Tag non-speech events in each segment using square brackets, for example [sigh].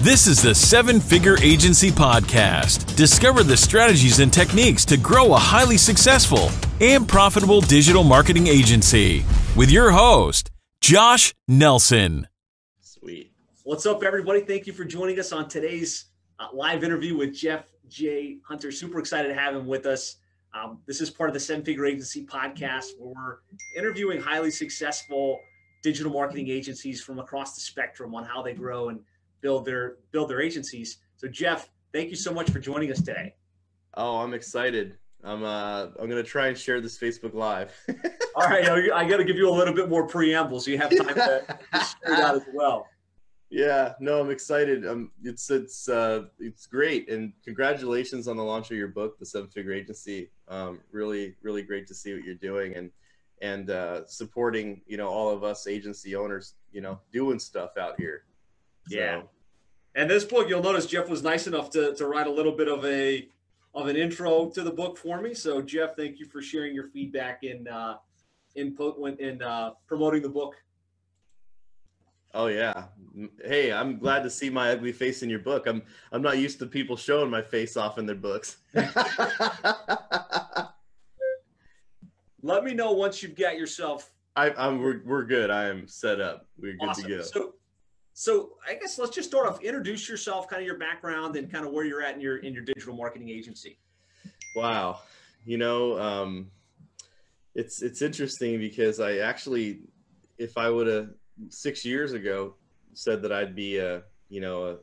This is the Seven Figure Agency Podcast. Discover the strategies and techniques to grow a highly successful and profitable digital marketing agency with your host, Josh Nelson. Sweet. What's up, everybody? Thank you for joining us on today's uh, live interview with Jeff J. Hunter. Super excited to have him with us. Um, this is part of the Seven Figure Agency podcast where we're interviewing highly successful digital marketing agencies from across the spectrum on how they grow and build their build their agencies. So, Jeff, thank you so much for joining us today. Oh, I'm excited. I'm uh I'm gonna try and share this Facebook Live. [laughs] All right, I got to give you a little bit more preamble so you have time to, to share that as well. Yeah, no, I'm excited. Um, it's it's uh, it's great, and congratulations on the launch of your book, The Seven Figure Agency. Um, really, really great to see what you're doing and and uh, supporting you know all of us agency owners, you know, doing stuff out here. So. Yeah, and this book, you'll notice Jeff was nice enough to to write a little bit of a of an intro to the book for me. So, Jeff, thank you for sharing your feedback and uh, input when in uh, promoting the book Oh yeah. Hey, I'm glad to see my ugly face in your book. I'm I'm not used to people showing my face off in their books. [laughs] Let me know once you've got yourself. I, I'm we're, we're good. I am set up. We're good awesome. to go. So, so I guess let's just start off. Introduce yourself, kind of your background, and kind of where you're at in your in your digital marketing agency. Wow, you know, um, it's it's interesting because I actually, if I would have six years ago said that I'd be a, you know,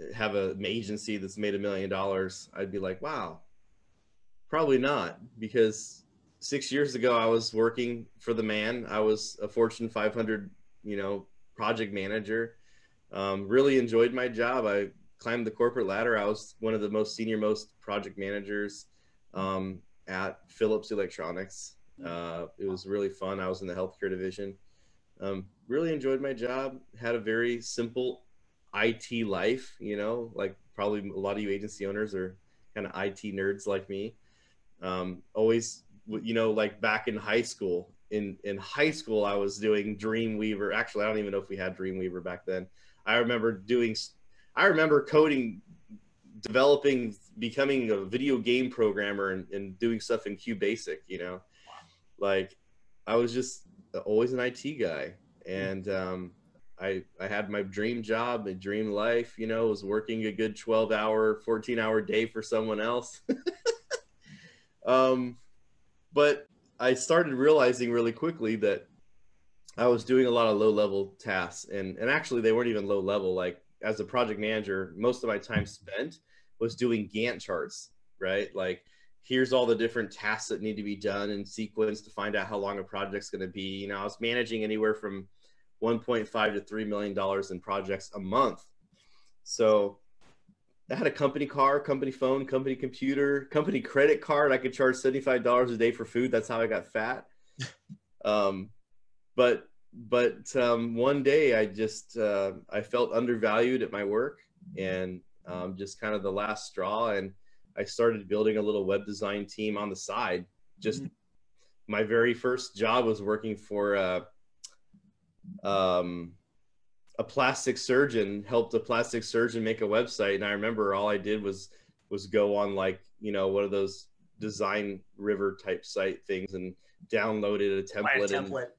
a, have a, an agency that's made a million dollars, I'd be like, wow, probably not. Because six years ago, I was working for the man. I was a Fortune 500, you know, project manager. Um, really enjoyed my job. I climbed the corporate ladder. I was one of the most senior most project managers um, at Philips Electronics. Uh, it was really fun. I was in the healthcare division. Um, really enjoyed my job. Had a very simple IT life. You know, like probably a lot of you agency owners are kind of IT nerds like me. Um, always, you know, like back in high school. In in high school, I was doing Dreamweaver. Actually, I don't even know if we had Dreamweaver back then. I remember doing. I remember coding, developing, becoming a video game programmer, and, and doing stuff in QBasic. You know, like I was just always an IT guy, and um, I I had my dream job, my dream life. You know, was working a good twelve hour, fourteen hour day for someone else. [laughs] um, but I started realizing really quickly that I was doing a lot of low level tasks, and and actually they weren't even low level. Like as a project manager, most of my time spent was doing Gantt charts, right? Like here's all the different tasks that need to be done in sequence to find out how long a project's going to be. You know, I was managing anywhere from 1.5 to 3 million dollars in projects a month. So I had a company car, company phone, company computer, company credit card. I could charge $75 a day for food. That's how I got fat. [laughs] um, but but um, one day I just uh, I felt undervalued at my work and um, just kind of the last straw and I started building a little web design team on the side. Just mm-hmm. my very first job was working for uh, um, a plastic surgeon. Helped a plastic surgeon make a website, and I remember all I did was was go on like you know one of those design river type site things and downloaded a template. A template. And,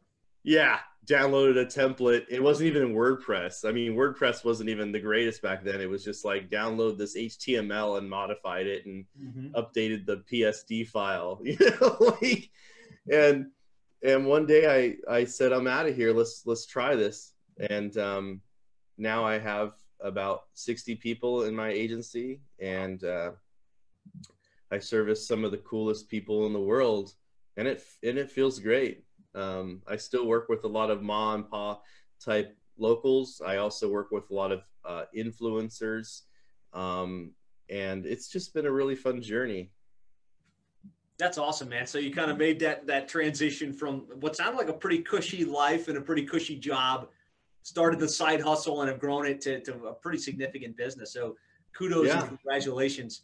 yeah, downloaded a template. It wasn't even in WordPress. I mean, WordPress wasn't even the greatest back then. It was just like download this HTML and modified it and mm-hmm. updated the PSD file. [laughs] You know, like, and and one day I I said I'm out of here. Let's let's try this. And um, now I have about 60 people in my agency, and uh, I service some of the coolest people in the world, and it and it feels great. Um, I still work with a lot of ma and pa type locals. I also work with a lot of uh, influencers, um, and it's just been a really fun journey. That's awesome, man. So you kind of made that that transition from what sounded like a pretty cushy life and a pretty cushy job, started the side hustle and have grown it to, to a pretty significant business. So kudos yeah. and congratulations.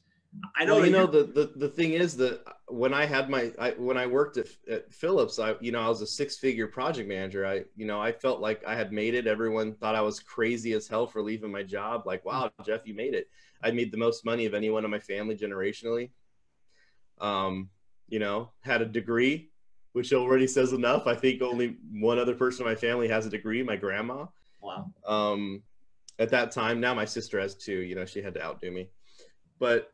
I know well, you know the, the the thing is that when I had my I, when I worked at, at Philips, I you know I was a six figure project manager. I you know I felt like I had made it. Everyone thought I was crazy as hell for leaving my job. Like, wow, Jeff, you made it. I made the most money of anyone in my family generationally. Um, you know, had a degree, which already says enough. I think only one other person in my family has a degree. My grandma. Wow. Um, at that time, now my sister has two. You know, she had to outdo me. But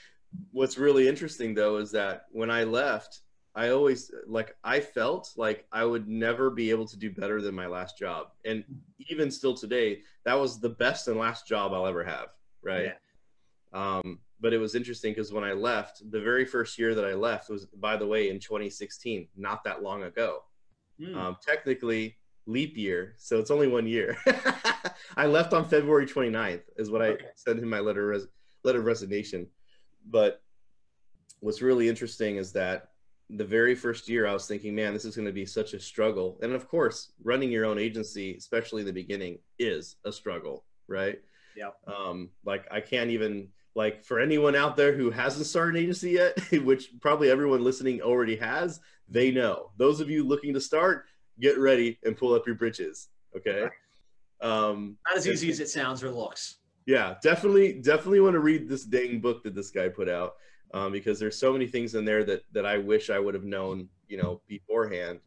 [laughs] what's really interesting though is that when I left, I always like I felt like I would never be able to do better than my last job. And even still today, that was the best and last job I'll ever have, right? Yeah. Um, but it was interesting because when I left, the very first year that I left was, by the way, in 2016, not that long ago. Mm. Um, technically, leap year, so it's only one year. [laughs] I left on February 29th, is what okay. I sent in my letter res- letter of resignation. But what's really interesting is that the very first year I was thinking, man, this is going to be such a struggle. And of course, running your own agency, especially in the beginning, is a struggle, right? Yeah. Um, like I can't even like for anyone out there who hasn't started an agency yet, [laughs] which probably everyone listening already has, they know. Those of you looking to start, get ready and pull up your britches. Okay. Um, Not as easy as it sounds or looks yeah definitely definitely want to read this dang book that this guy put out um, because there's so many things in there that that i wish i would have known you know beforehand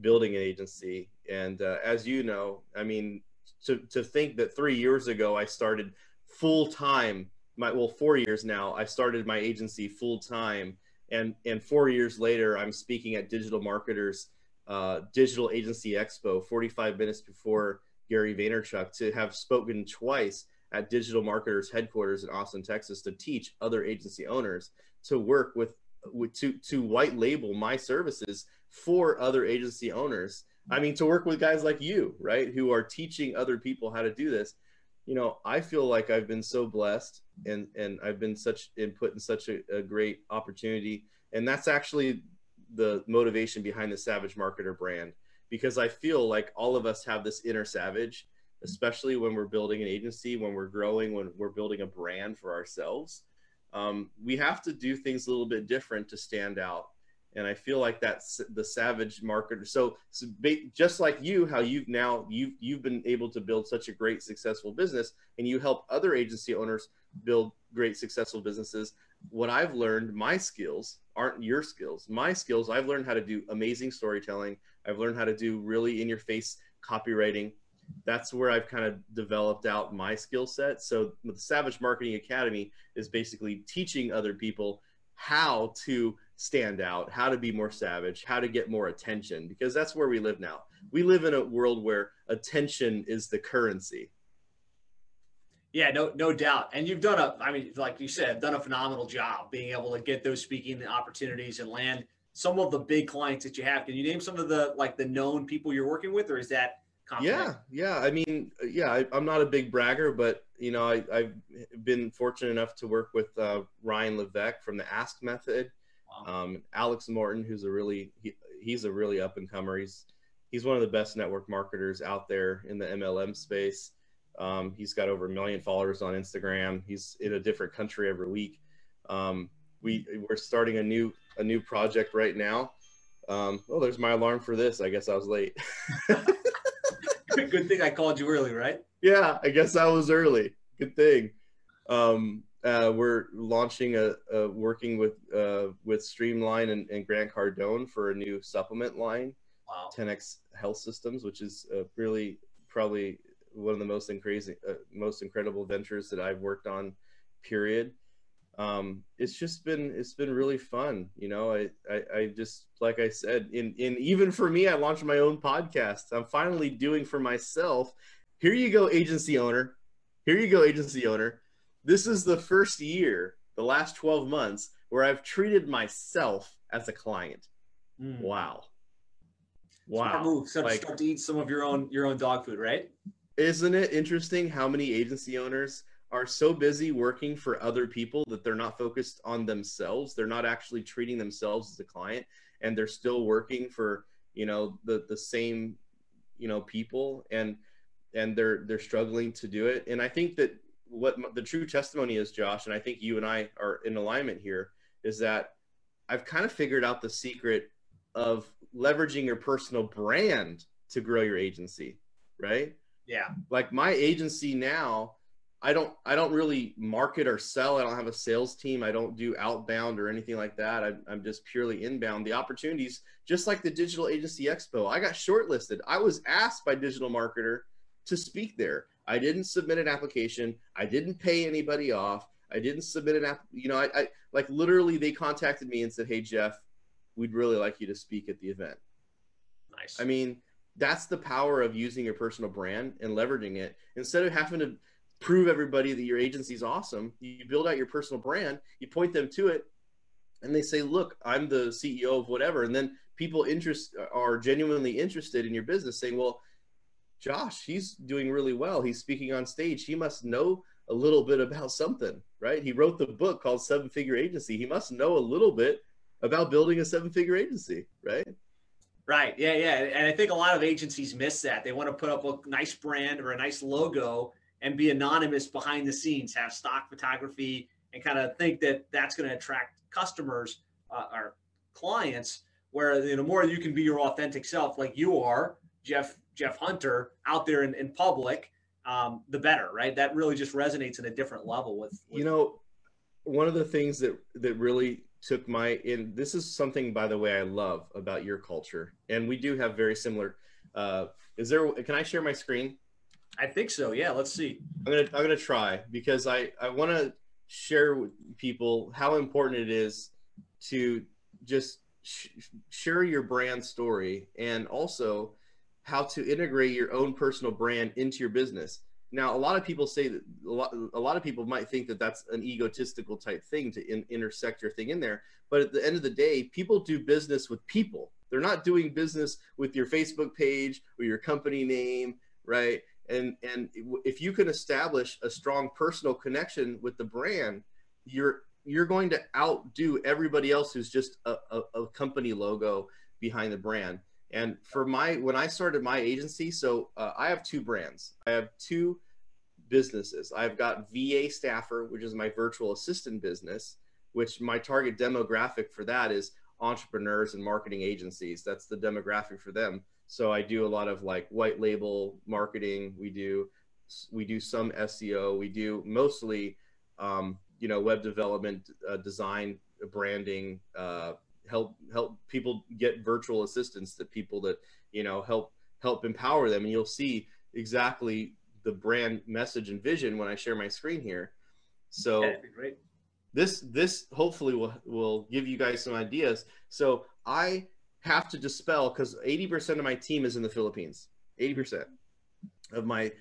building an agency and uh, as you know i mean to to think that three years ago i started full time my well four years now i started my agency full time and and four years later i'm speaking at digital marketers uh, digital agency expo 45 minutes before gary vaynerchuk to have spoken twice at Digital Marketers headquarters in Austin, Texas, to teach other agency owners to work with, with to to white label my services for other agency owners. I mean, to work with guys like you, right, who are teaching other people how to do this. You know, I feel like I've been so blessed, and and I've been such input in such a, a great opportunity, and that's actually the motivation behind the Savage Marketer brand because I feel like all of us have this inner savage especially when we're building an agency, when we're growing, when we're building a brand for ourselves. Um, we have to do things a little bit different to stand out. And I feel like that's the savage marketer. So, so just like you, how you've now you've you've been able to build such a great successful business, and you help other agency owners build great successful businesses. What I've learned, my skills aren't your skills. My skills, I've learned how to do amazing storytelling. I've learned how to do really in your face copywriting that's where I've kind of developed out my skill set. So the Savage Marketing Academy is basically teaching other people how to stand out, how to be more savage, how to get more attention, because that's where we live now. We live in a world where attention is the currency. Yeah, no, no doubt. And you've done a, I mean, like you said, done a phenomenal job being able to get those speaking opportunities and land some of the big clients that you have. Can you name some of the like the known people you're working with, or is that yeah, yeah. I mean, yeah, I, am not a big bragger, but you know, I, have been fortunate enough to work with uh, Ryan Levesque from the Ask Method. Um, Alex Morton, who's a really he, he's a really up and comer. He's he's one of the best network marketers out there in the MLM space. Um, he's got over a million followers on Instagram. He's in a different country every week. Um, we we're starting a new a new project right now. Um, oh, there's my alarm for this. I guess I was late. [laughs] Good thing I called you early, right? Yeah, I guess I was early. Good thing. Um, uh, we're launching a, a, working with uh, with Streamline and, and, Grant Cardone for a new supplement line. Wow. 10x Health Systems, which is uh, really probably one of the most crazy, uh, most incredible ventures that I've worked on. Period um, it's just been it's been really fun. You know, I, I, I just like I said, in in even for me, I launched my own podcast. I'm finally doing for myself. Here you go, agency owner. Here you go, agency owner. This is the first year, the last 12 months, where I've treated myself as a client. Mm. Wow. Wow. Smart move. So like, start to eat some of your own your own dog food, right? Isn't it interesting how many agency owners are so busy working for other people that they're not focused on themselves. They're not actually treating themselves as a client and they're still working for, you know, the the same, you know, people and and they're they're struggling to do it. And I think that what the true testimony is, Josh, and I think you and I are in alignment here, is that I've kind of figured out the secret of leveraging your personal brand to grow your agency, right? Yeah. Like my agency now, I don't I don't really market or sell. I don't have a sales team. I don't do outbound or anything like that. I'm, I'm just purely inbound. The opportunities, just like the Digital Agency Expo, I got shortlisted. I was asked by Digital Marketer to speak there. I didn't submit an application. I didn't pay anybody off. I didn't submit an app. You know, I, I like literally they contacted me and said, "Hey Jeff, we'd really like you to speak at the event." Nice. I mean, that's the power of using your personal brand and leveraging it instead of having to prove everybody that your agency's awesome. You build out your personal brand, you point them to it, and they say, "Look, I'm the CEO of whatever," and then people interest are genuinely interested in your business, saying, "Well." Josh, he's doing really well. He's speaking on stage. He must know a little bit about something, right? He wrote the book called Seven Figure Agency. He must know a little bit about building a seven figure agency, right? Right. Yeah. Yeah. And I think a lot of agencies miss that. They want to put up a nice brand or a nice logo and be anonymous behind the scenes, have stock photography, and kind of think that that's going to attract customers uh, or clients. Where you know more you can be your authentic self, like you are, Jeff Jeff Hunter, out there in, in public, um, the better, right? That really just resonates in a different level with, with you know one of the things that that really took my in this is something by the way i love about your culture and we do have very similar uh is there can i share my screen I think so. Yeah. Let's see. i'm gonna i'm gonna try because i i want to share with people how important it is to just sh- share your brand story and also how to integrate your own personal brand into your business now, a lot of people say that a lot, a lot of people might think that that's an egotistical type thing to in, intersect your thing in there. But at the end of the day, people do business with people. They're not doing business with your Facebook page or your company name, right? And and if you can establish a strong personal connection with the brand, you're you're going to outdo everybody else who's just a, a, a company logo behind the brand. And for my, when I started my agency, so uh, I have two brands. I have two businesses. I've got VA Staffer, which is my virtual assistant business, which my target demographic for that is entrepreneurs and marketing agencies. That's the demographic for them. So I do a lot of like white label marketing. We do, we do some SEO. We do mostly, um, you know, web development, uh, design, branding, uh, help help people get virtual assistants to people that you know help help empower them. And you'll see exactly the brand message and vision when i share my screen here. So this this hopefully will will give you guys some ideas. So i have to dispel because 80% of my team is in the philippines. 80% of my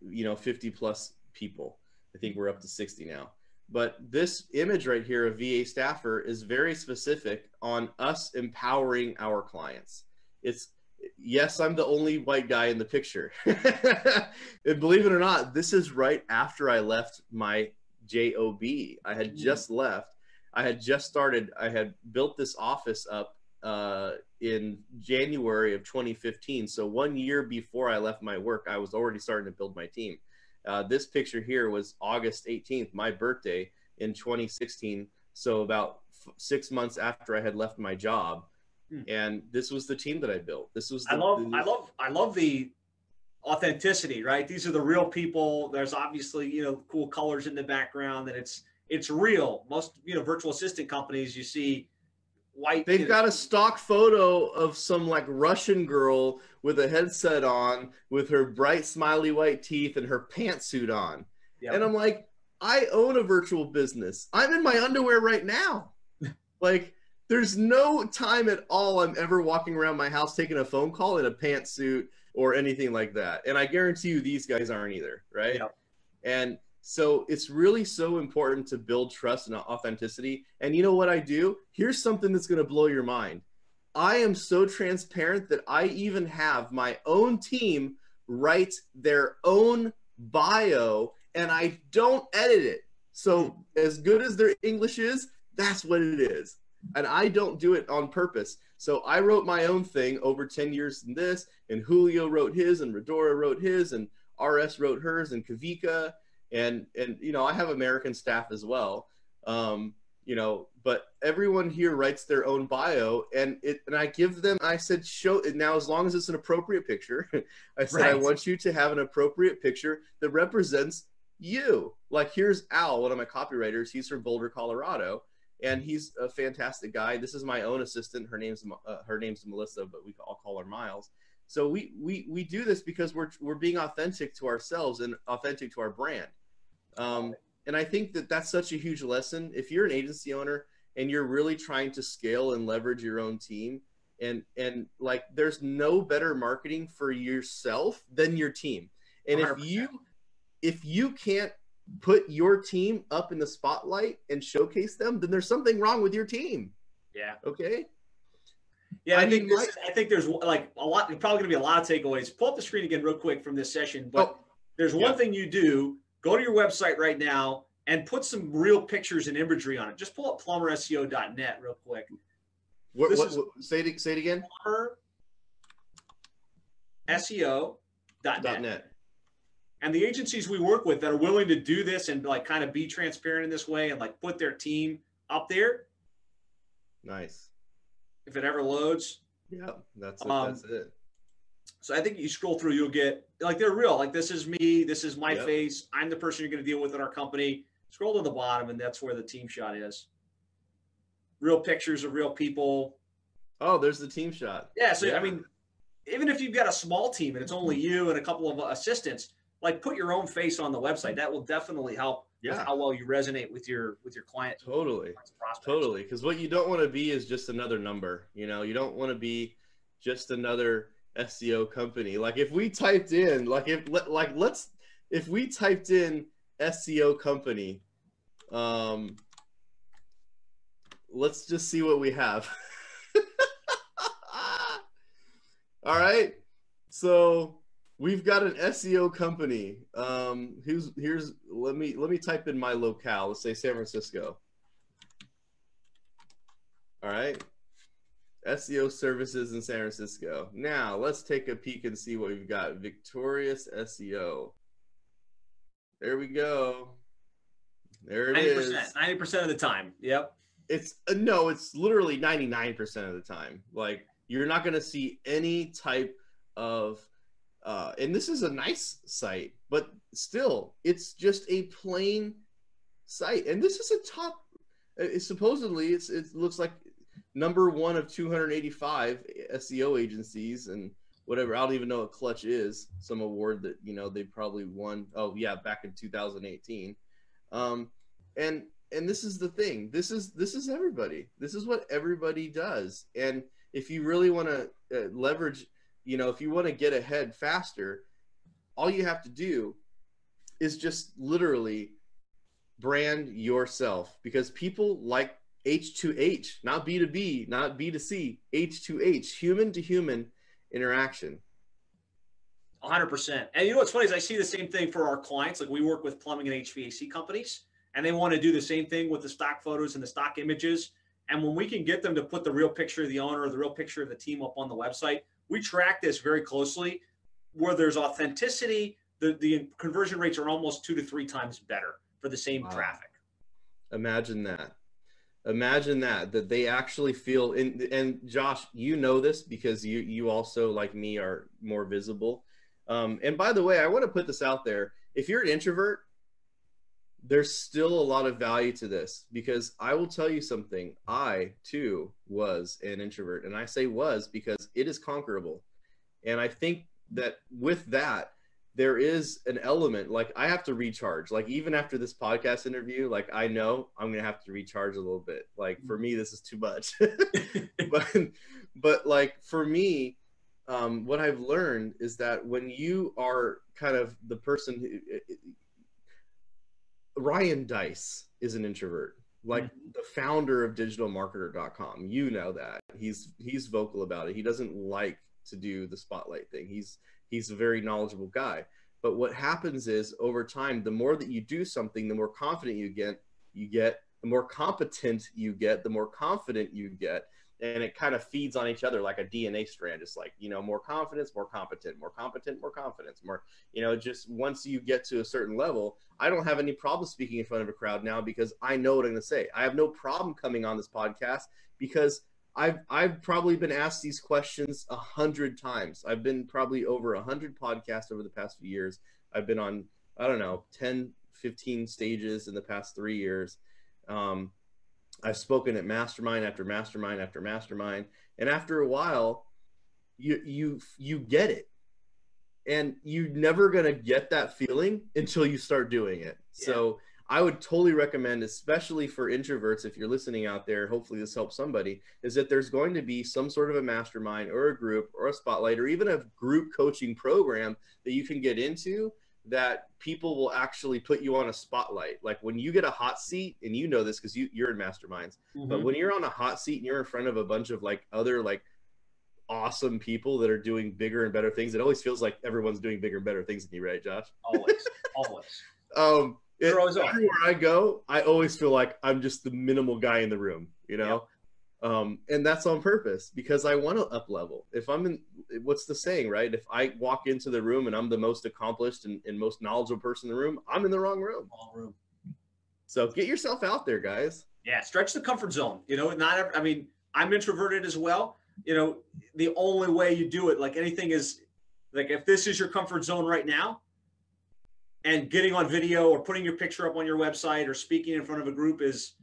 you know 50 plus people. I think we're up to 60 now but this image right here of va staffer is very specific on us empowering our clients. It's yes i'm the only white guy in the picture. [laughs] And believe it or not this is right after i left my job i had just left. I had just started. I had built this office up uh, in January of 2015. So one year before I left my work, I was already starting to build my team. Uh, this picture here was August 18th, my birthday in 2016. So about f- six months after I had left my job, Hmm. and this was the team that I built. This was the, I love, the- I love, I love the authenticity. Right, these are the real people. There's obviously you know cool colors in the background, and it's it's real. Most you know virtual assistant companies you see white. They've got a stock photo of some like Russian girl with a headset on, with her bright smiley white teeth and her pantsuit on. Yep. And I'm like, I own a virtual business. I'm in my underwear right now. [laughs] like, there's no time at all I'm ever walking around my house taking a phone call in a pantsuit or anything like that. And I guarantee you these guys aren't either, right? Yep. And so it's really so important to build trust and authenticity. And you know what I do? Here's something that's going to blow your mind. I am so transparent that I even have my own team write their own bio and I don't edit it. So as good as their English is, that's what it is. And I don't do it on purpose. So I wrote my own thing over 10 years in this, and Julio wrote his, and Redora wrote his, and RS wrote hers, and Kavika. And and you know I have American staff as well. Um, you know, but everyone here writes their own bio, and it and I give them. I said, show it now as long as it's an appropriate picture. [laughs] I said right. I want you to have an appropriate picture that represents you. Like here's Al, one of my copywriters. He's from Boulder, Colorado, and he's a fantastic guy. This is my own assistant. Her name's uh, her name's Melissa, but we all call her Miles. So we we we do this because we're we're being authentic to ourselves and authentic to our brand. Um, and I think that that's such a huge lesson. If you're an agency owner and you're really trying to scale and leverage your own team, and and like there's no better marketing for yourself than your team. And 100%. if you if you can't put your team up in the spotlight and showcase them, then there's something wrong with your team. Yeah. Okay. Yeah, I, I think this, I think there's like a lot. Probably going to be a lot of takeaways. Pull up the screen again, real quick, from this session. But oh, there's one yeah. thing you do. Go to your website right now and put some real pictures and imagery on it. Just pull up plumberseo.net real quick. What, what, what, say it say it again. Plumber SEO.net. .net. And the agencies we work with that are willing to do this and like kind of be transparent in this way and like put their team up there. Nice if it ever loads. Yeah, that's it. Um, that's it. So I think you scroll through, you'll get like they're real. Like this is me. This is my yep. face. I'm the person you're going to deal with in our company. Scroll to the bottom, and that's where the team shot is. Real pictures of real people. Oh, there's the team shot. Yeah. So yeah. I mean, even if you've got a small team and it's only mm-hmm. you and a couple of assistants, like put your own face on the website. That will definitely help yeah. how well you resonate with your with your client. Totally, totally. Because what you don't want to be is just another number. You know, you don't want to be just another SEO company. Like if we typed in, like if like let's if we typed in SEO company, um, let's just see what we have. [laughs] All right, so we've got an SEO company. Um, who's here's let me let me type in my locale. Let's say San Francisco. All right. SEO services in San Francisco. Now let's take a peek and see what we've got. Victorious SEO. There we go. There it 90%, is. 90% of the time. Yep. It's uh, no, it's literally 99% of the time. Like you're not going to see any type of uh, and this is a nice site, but still, it's just a plain site. And this is a top. Uh, supposedly, it's it looks like number one of 285 SEO agencies and whatever. I don't even know what Clutch is. Some award that you know they probably won. Oh yeah, back in 2018. Um, and and this is the thing. This is this is everybody. This is what everybody does. And if you really want to uh, leverage you know, if you want to get ahead faster, all you have to do is just literally brand yourself because people like H2H, not B2B, not B2C, H2H, human to human interaction. 100%. And you know what's funny is I see the same thing for our clients. Like we work with plumbing and HVAC companies, and they want to do the same thing with the stock photos and the stock images. And when we can get them to put the real picture of the owner or the real picture of the team up on the website, we track this very closely where there's authenticity the, the conversion rates are almost two to three times better for the same wow. traffic imagine that imagine that that they actually feel in and josh you know this because you you also like me are more visible um, and by the way i want to put this out there if you're an introvert there's still a lot of value to this because I will tell you something. I too was an introvert, and I say was because it is conquerable. And I think that with that, there is an element like I have to recharge. Like even after this podcast interview, like I know I'm gonna have to recharge a little bit. Like for me, this is too much. [laughs] [laughs] but but like for me, um, what I've learned is that when you are kind of the person who Ryan Deiss is an introvert, like mm-hmm. the founder of digitalmarketer.com. You know that. He's he's vocal about it. He doesn't like to do the spotlight thing. He's he's a very knowledgeable guy. But what happens is over time, the more that you do something, the more confident you get, you get, the more competent you get, the more confident you get, and it kind of feeds on each other like a DNA strand. Just like you know, more confidence, more competent, more competent, more confidence, more you know. Just once you get to a certain level, I don't have any problem speaking in front of a crowd now because I know what I'm going to say. I have no problem coming on this podcast because I've I've probably been asked these questions a hundred times. I've been probably over a hundred podcasts over the past few years. I've been on I don't know 10, 15 stages in the past three years. Um, I've spoken at mastermind after mastermind after mastermind, and after a while, you you you get it, and you're never gonna get that feeling until you start doing it. Yeah. So I would totally recommend, especially for introverts, if you're listening out there, hopefully this helps somebody, is that there's going to be some sort of a mastermind or a group or a spotlight or even a group coaching program that you can get into that people will actually put you on a spotlight. Like when you get a hot seat, and you know this because you, you're in masterminds, mm-hmm. but when you're on a hot seat and you're in front of a bunch of like other like awesome people that are doing bigger and better things, it always feels like everyone's doing bigger and better things than you, right, Josh? Always, always. [laughs] Um, it, everywhere I go, I always feel like I'm just the minimal guy in the room, you know um, and that's on purpose because I want to up level. If I'm in, what's the saying, right? If I walk into the room and I'm the most accomplished and, and most knowledgeable person in the room, I'm in the wrong room. Wrong room. So get yourself out there, guys. Yeah, stretch the comfort zone. You know, not. Every, I mean, I'm introverted as well. You know, the only way you do it, like anything, is like if this is your comfort zone right now, and getting on video or putting your picture up on your website or speaking in front of a group is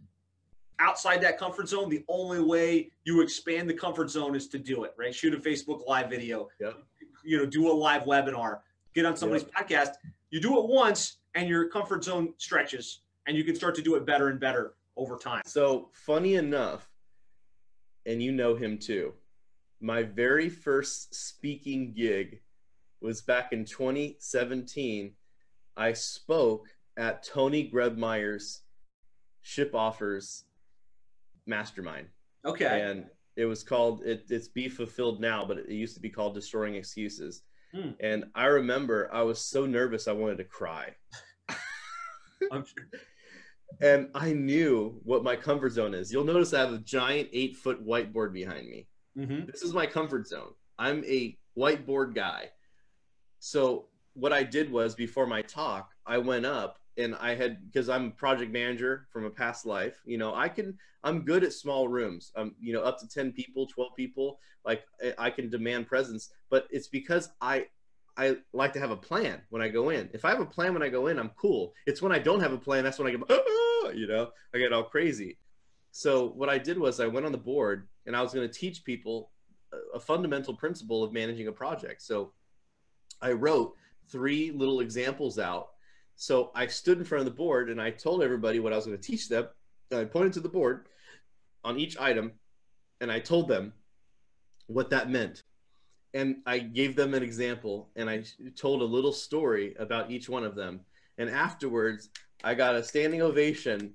outside that comfort zone, the only way you expand the comfort zone is to do it, right? Shoot a Facebook live video, yep. you know, do a live webinar, get on somebody's yep. podcast. You do it once and your comfort zone stretches and you can start to do it better and better over time. So funny enough, and you know him too, my very first speaking gig was back in 2017. I spoke at Tony Grebmeyer's ShipOffers mastermind. Okay. And it was called it, it's be fulfilled now, but it used to be called destroying excuses. Hmm. And I remember I was so nervous I wanted to cry. [laughs] I'm sure. And I knew what my comfort zone is. You'll notice I have a giant eight foot whiteboard behind me. Mm-hmm. This is my comfort zone. I'm a whiteboard guy. So what I did was before my talk, I went up and I had because I'm a project manager from a past life. You know, I can I'm good at small rooms. Um, you know, up to ten people, twelve people. Like I can demand presence, but it's because I I like to have a plan when I go in. If I have a plan when I go in, I'm cool. It's when I don't have a plan that's when I get ah, you know I get all crazy. So what I did was I went on the board and I was going to teach people a fundamental principle of managing a project. So I wrote three little examples out so I stood in front of the board and I told everybody what I was going to teach them. And I pointed to the board on each item and I told them what that meant. And I gave them an example and I told a little story about each one of them. And afterwards, I got a standing ovation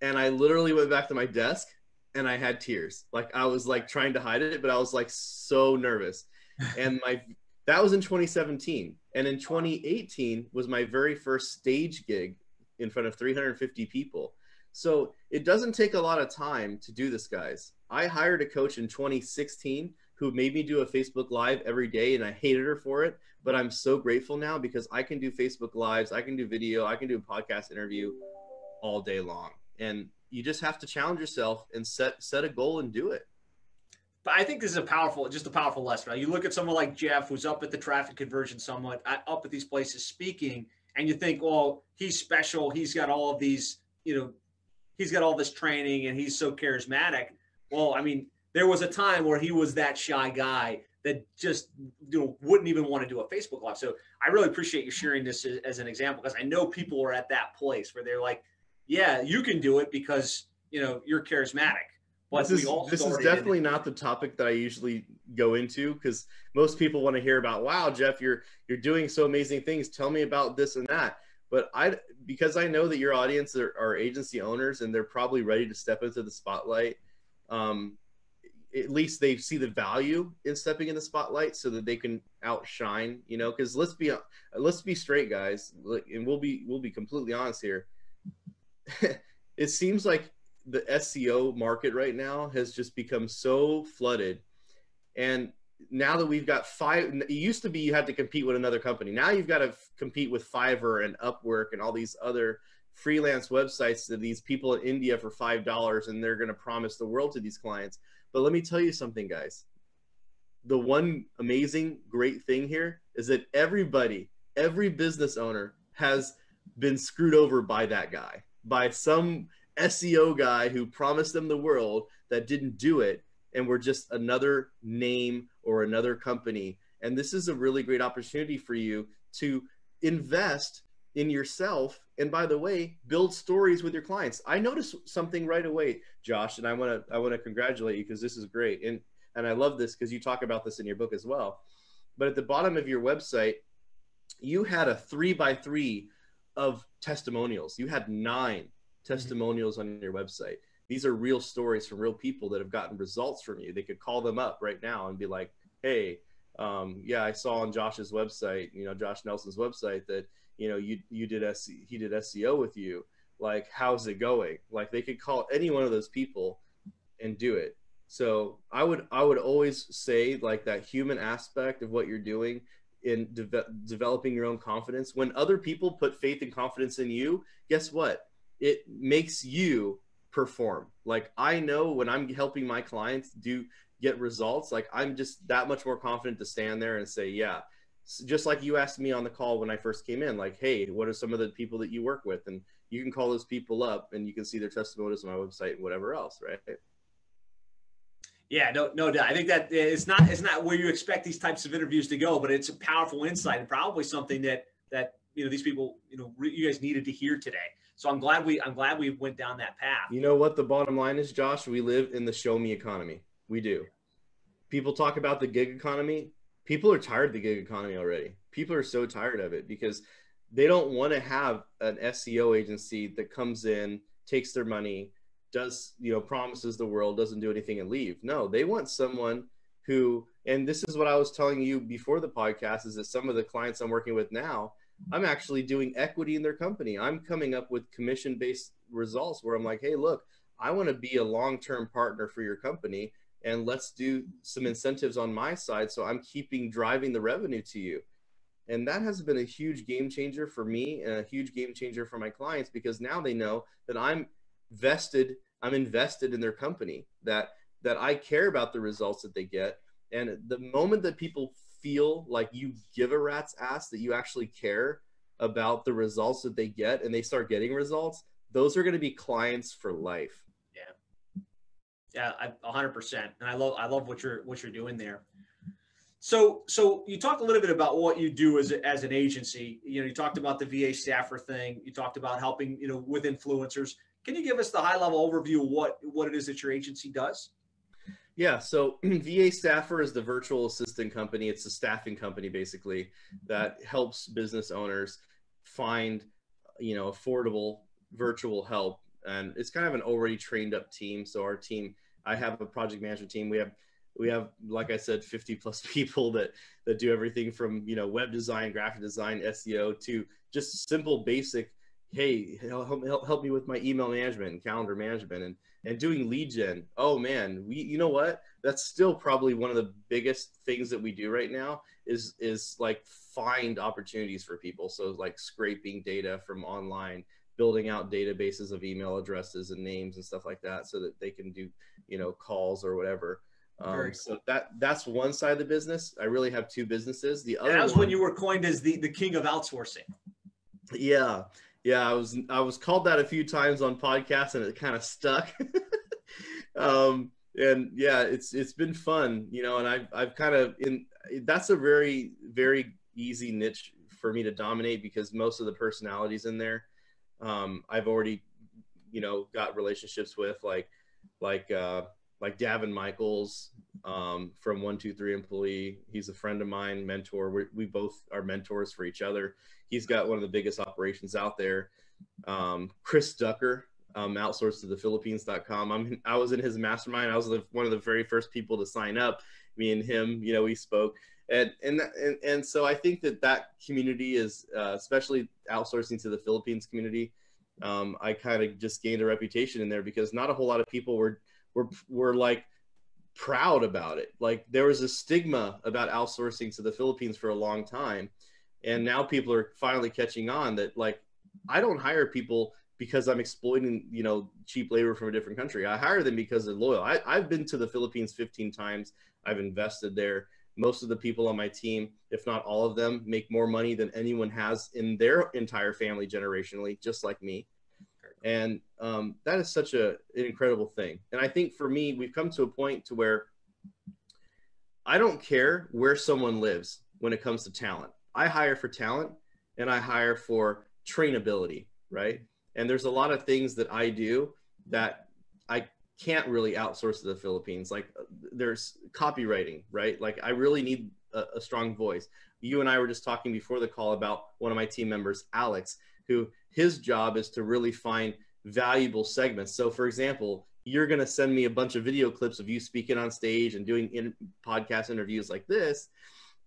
and I literally went back to my desk and I had tears. Like I was like trying to hide it, but I was like so nervous. [laughs] And my that was in 2017 and in 2018 was my very first stage gig in front of 350 people. So it doesn't take a lot of time to do this guys. I hired a coach in 2016 who made me do a facebook live every day and i hated her for it but i'm so grateful now because i can do facebook lives i can do video i can do a podcast interview all day long. And you just have to challenge yourself and set set a goal and do it but I think this is a powerful, just a powerful lesson. You look at someone like Jeff, who's up at the Traffic Conversion Summit, up at these places speaking, and you think, well, he's special. He's got all of these, you know, he's got all this training and he's so charismatic. Well, I mean, there was a time where he was that shy guy that just you know wouldn't even want to do a Facebook live. So I really appreciate you sharing this as, as an example because I know people are at that place where they're like, yeah, you can do it because you know you're charismatic but this is, this is definitely not the topic that I usually go into because most people want to hear about, wow, Jeff, you're you're doing so amazing things. Tell me about this and that. But I because I know that your audience are, are agency owners and they're probably ready to step into the spotlight. Um, at least they see the value in stepping in the spotlight so that they can outshine. You know, because let's be let's be straight, guys, and we'll be we'll be completely honest here. [laughs] it seems like the SEO market right now has just become so flooded. And now that we've got five, it used to be you had to compete with another company. Now you've got to f- compete with Fiverr and Upwork and all these other freelance websites to these people in India for $5 and they're going to promise the world to these clients. But let me tell you something, guys. The one amazing, great thing here is that everybody, every business owner has been screwed over by that guy, by some SEO guy who promised them the world that didn't do it and we're just another name or another company. And this is a really great opportunity for you to invest in yourself and by the way build stories with your clients. I noticed something right away josh and i want to i want to congratulate you because this is great. And and i love this because you talk about this in your book as well. But at the bottom of your website you had a three by three of testimonials. You had nine testimonials on your website. These are real stories from real people that have gotten results from you. They could call them up right now and be like hey um, yeah i saw on josh's website you know josh nelson's website that you know you you did SE, he did SEO with you. Like how's it going? Like they could call any one of those people and do it. So i would i would always say like that human aspect of what you're doing in de- developing your own confidence. When other people put faith and confidence in you guess what it makes you perform like i know when i'm helping my clients do get results like i'm just that much more confident to stand there and say yeah just like you asked me on the call when I first came in, like, hey, what are some of the people that you work with? And you can call those people up and you can see their testimonials on my website and whatever else, right? Yeah, no, no doubt. I think that eh, it's not it's not where you expect these types of interviews to go, but it's a powerful insight and probably something that that you know these people you know you guys needed to hear today. So I'm glad we I'm glad we went down that path. You know what the bottom line is, Josh? We live in the show me economy. We do. People talk about the gig economy people are tired of the gig economy already. People are so tired of it because they don't want to have an SEO agency that comes in, takes their money, does, you know, promises the world, doesn't do anything and leave. No, they want someone who, and this is what I was telling you before the podcast, is that some of the clients I'm working with now, I'm actually doing equity in their company. I'm coming up with commission based results where I'm like, hey, look, I want to be a long term partner for your company and let's do some incentives on my side so i'm keeping driving the revenue to you and that has been a huge game changer for me and a huge game changer for my clients because now they know that i'm vested i'm invested in their company that that i care about the results that they get and the moment that people feel like you give a rat's ass that you actually care about the results that they get and they start getting results those are going to be clients for life yeah, yeah hundred percent. And I love I love what you're what you're doing there. So so you talked a little bit about what you do as a, as an agency. You know, you talked about the VA staffer thing. You talked about helping you know with influencers. Can you give us the high level overview of what what it is that your agency does? Yeah, so [clears throat] VA Staffer is the virtual assistant company. It's a staffing company basically mm-hmm. that helps business owners find, you know, affordable virtual help. And it's kind of an already trained up team. So our team I have a project management team. We have we have like I said 50 plus [laughs] people that that do everything from you know web design, graphic design, SEO to just simple basic hey help, help, help me with my email management and calendar management and and doing lead gen. Oh man we you know what? That's still probably one of the biggest things that we do right now is is like find opportunities for people. So like scraping data from online building out databases of email addresses and names and stuff like that so that they can do you know calls or whatever. Um, so that that's one side of the business. I really have two businesses. The other and that was one, when you were coined as the the king of outsourcing. Yeah yeah i was i was called that a few times on podcasts and it kind of stuck. [laughs] Um and yeah it's it's been fun you know and i've i've kind of in that's a very very easy niche for me to dominate because most of the personalities in there um, I've already, you know, got relationships with like, like, uh, like Daven Michaels um, from One Two Three Employee. He's a friend of mine, mentor. we we both are mentors for each other. He's got one of the biggest operations out there. Um, Chris Ducker, um, outsourced to the Philippines.com. I'm I was in his mastermind. I was the, one of the very first people to sign up. Me and him, you know, we spoke and and and, and so I think that that community is uh, especially outsourcing to the Philippines community um, I kind of just gained a reputation in there because not a whole lot of people were were were like proud about it. Like there was a stigma about outsourcing to the Philippines for a long time, and now people are finally catching on that like I don't hire people because I'm exploiting you know cheap labor from a different country. I hire them because they're loyal. I, I've been to the Philippines 15 times. I've invested there most of the people on my team, if not all of them, make more money than anyone has in their entire family generationally, just like me. And um, that is such a, an incredible thing. And I think for me, we've come to a point to where I don't care where someone lives when it comes to talent. I hire for talent and I hire for trainability, right? And there's a lot of things that I do that I can't really outsource to the Philippines. Like there's copywriting, right? Like I really need a, a, strong voice. You and I were just talking before the call about one of my team members, Alex, who his job is to really find valuable segments. So for example, you're going to send me a bunch of video clips of you speaking on stage and doing in podcast interviews like this.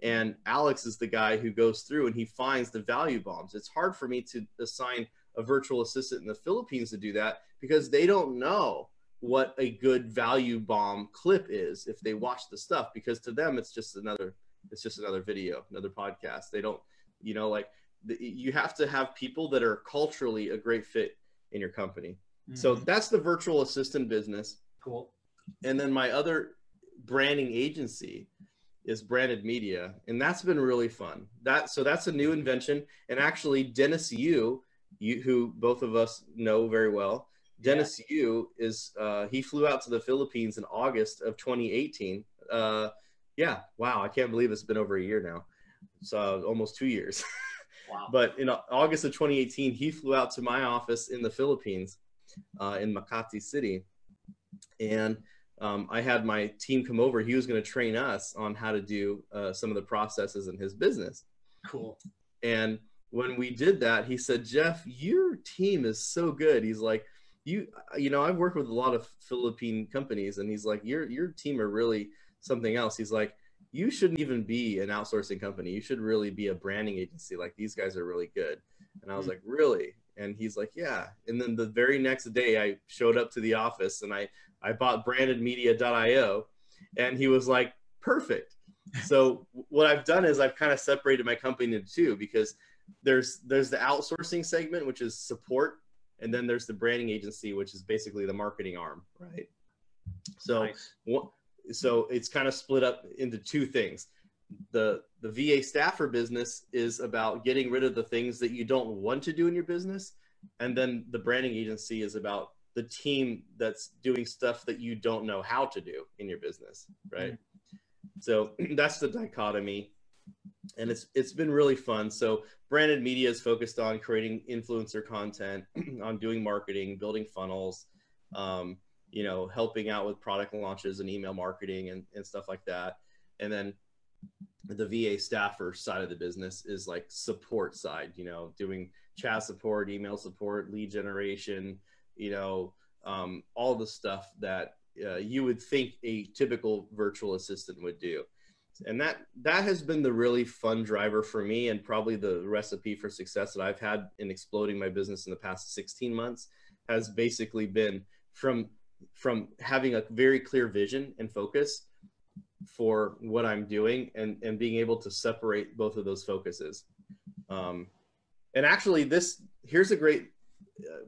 And Alex is the guy who goes through and he finds the value bombs. It's hard for me to assign a virtual assistant in the Philippines to do that because they don't know what a good value bomb clip is if they watch the stuff because to them it's just another it's just another video another podcast they don't you know like you have to have people that are culturally a great fit in your company mm-hmm. so that's the virtual assistant business cool and then my other branding agency is branded media and that's been really fun that so that's a new invention and actually dennis yu you who both of us know very well Dennis yeah. Yu is uh, he flew out to the Philippines in August of 2018. Uh, yeah, wow, I can't believe it's been over a year now. So almost two years. [laughs] Wow. but in August of 2018, he flew out to my office in the Philippines, uh, in Makati City, and um, I had my team come over. He was going to train us on how to do uh, some of the processes in his business. Cool. And when we did that, he said, Jeff, your team is so good. He's like, you you know I've worked with a lot of Philippine companies, and he's like, your your team are really something else. He's like, you shouldn't even be an outsourcing company. You should really be a branding agency. Like these guys are really good. And I was mm-hmm. like, really? And he's like, yeah. And then the very next day, I showed up to the office and I I bought brandedmedia.io, and he was like, perfect. [laughs] so what I've done is I've kind of separated my company into two because there's there's the outsourcing segment, which is support and then there's the branding agency which is basically the marketing arm right so nice. So it's kind of split up into two things the the va staffer business is about getting rid of the things that you don't want to do in your business and then the branding agency is about the team that's doing stuff that you don't know how to do in your business right mm-hmm. so [clears throat] that's the dichotomy and it's it's been really fun. So branded media is focused on creating influencer content, [clears throat] on doing marketing, building funnels, um, you know, helping out with product launches and email marketing and, and stuff like that. And then the VA staffer side of the business is like support side, you know, doing chat support, email support, lead generation, you know, um, all the stuff that uh, you would think a typical virtual assistant would do and that that has been the really fun driver for me and probably the recipe for success that i've had in exploding my business in the past 16 months has basically been from from having a very clear vision and focus for what i'm doing and and being able to separate both of those focuses um, and actually this here's a great uh,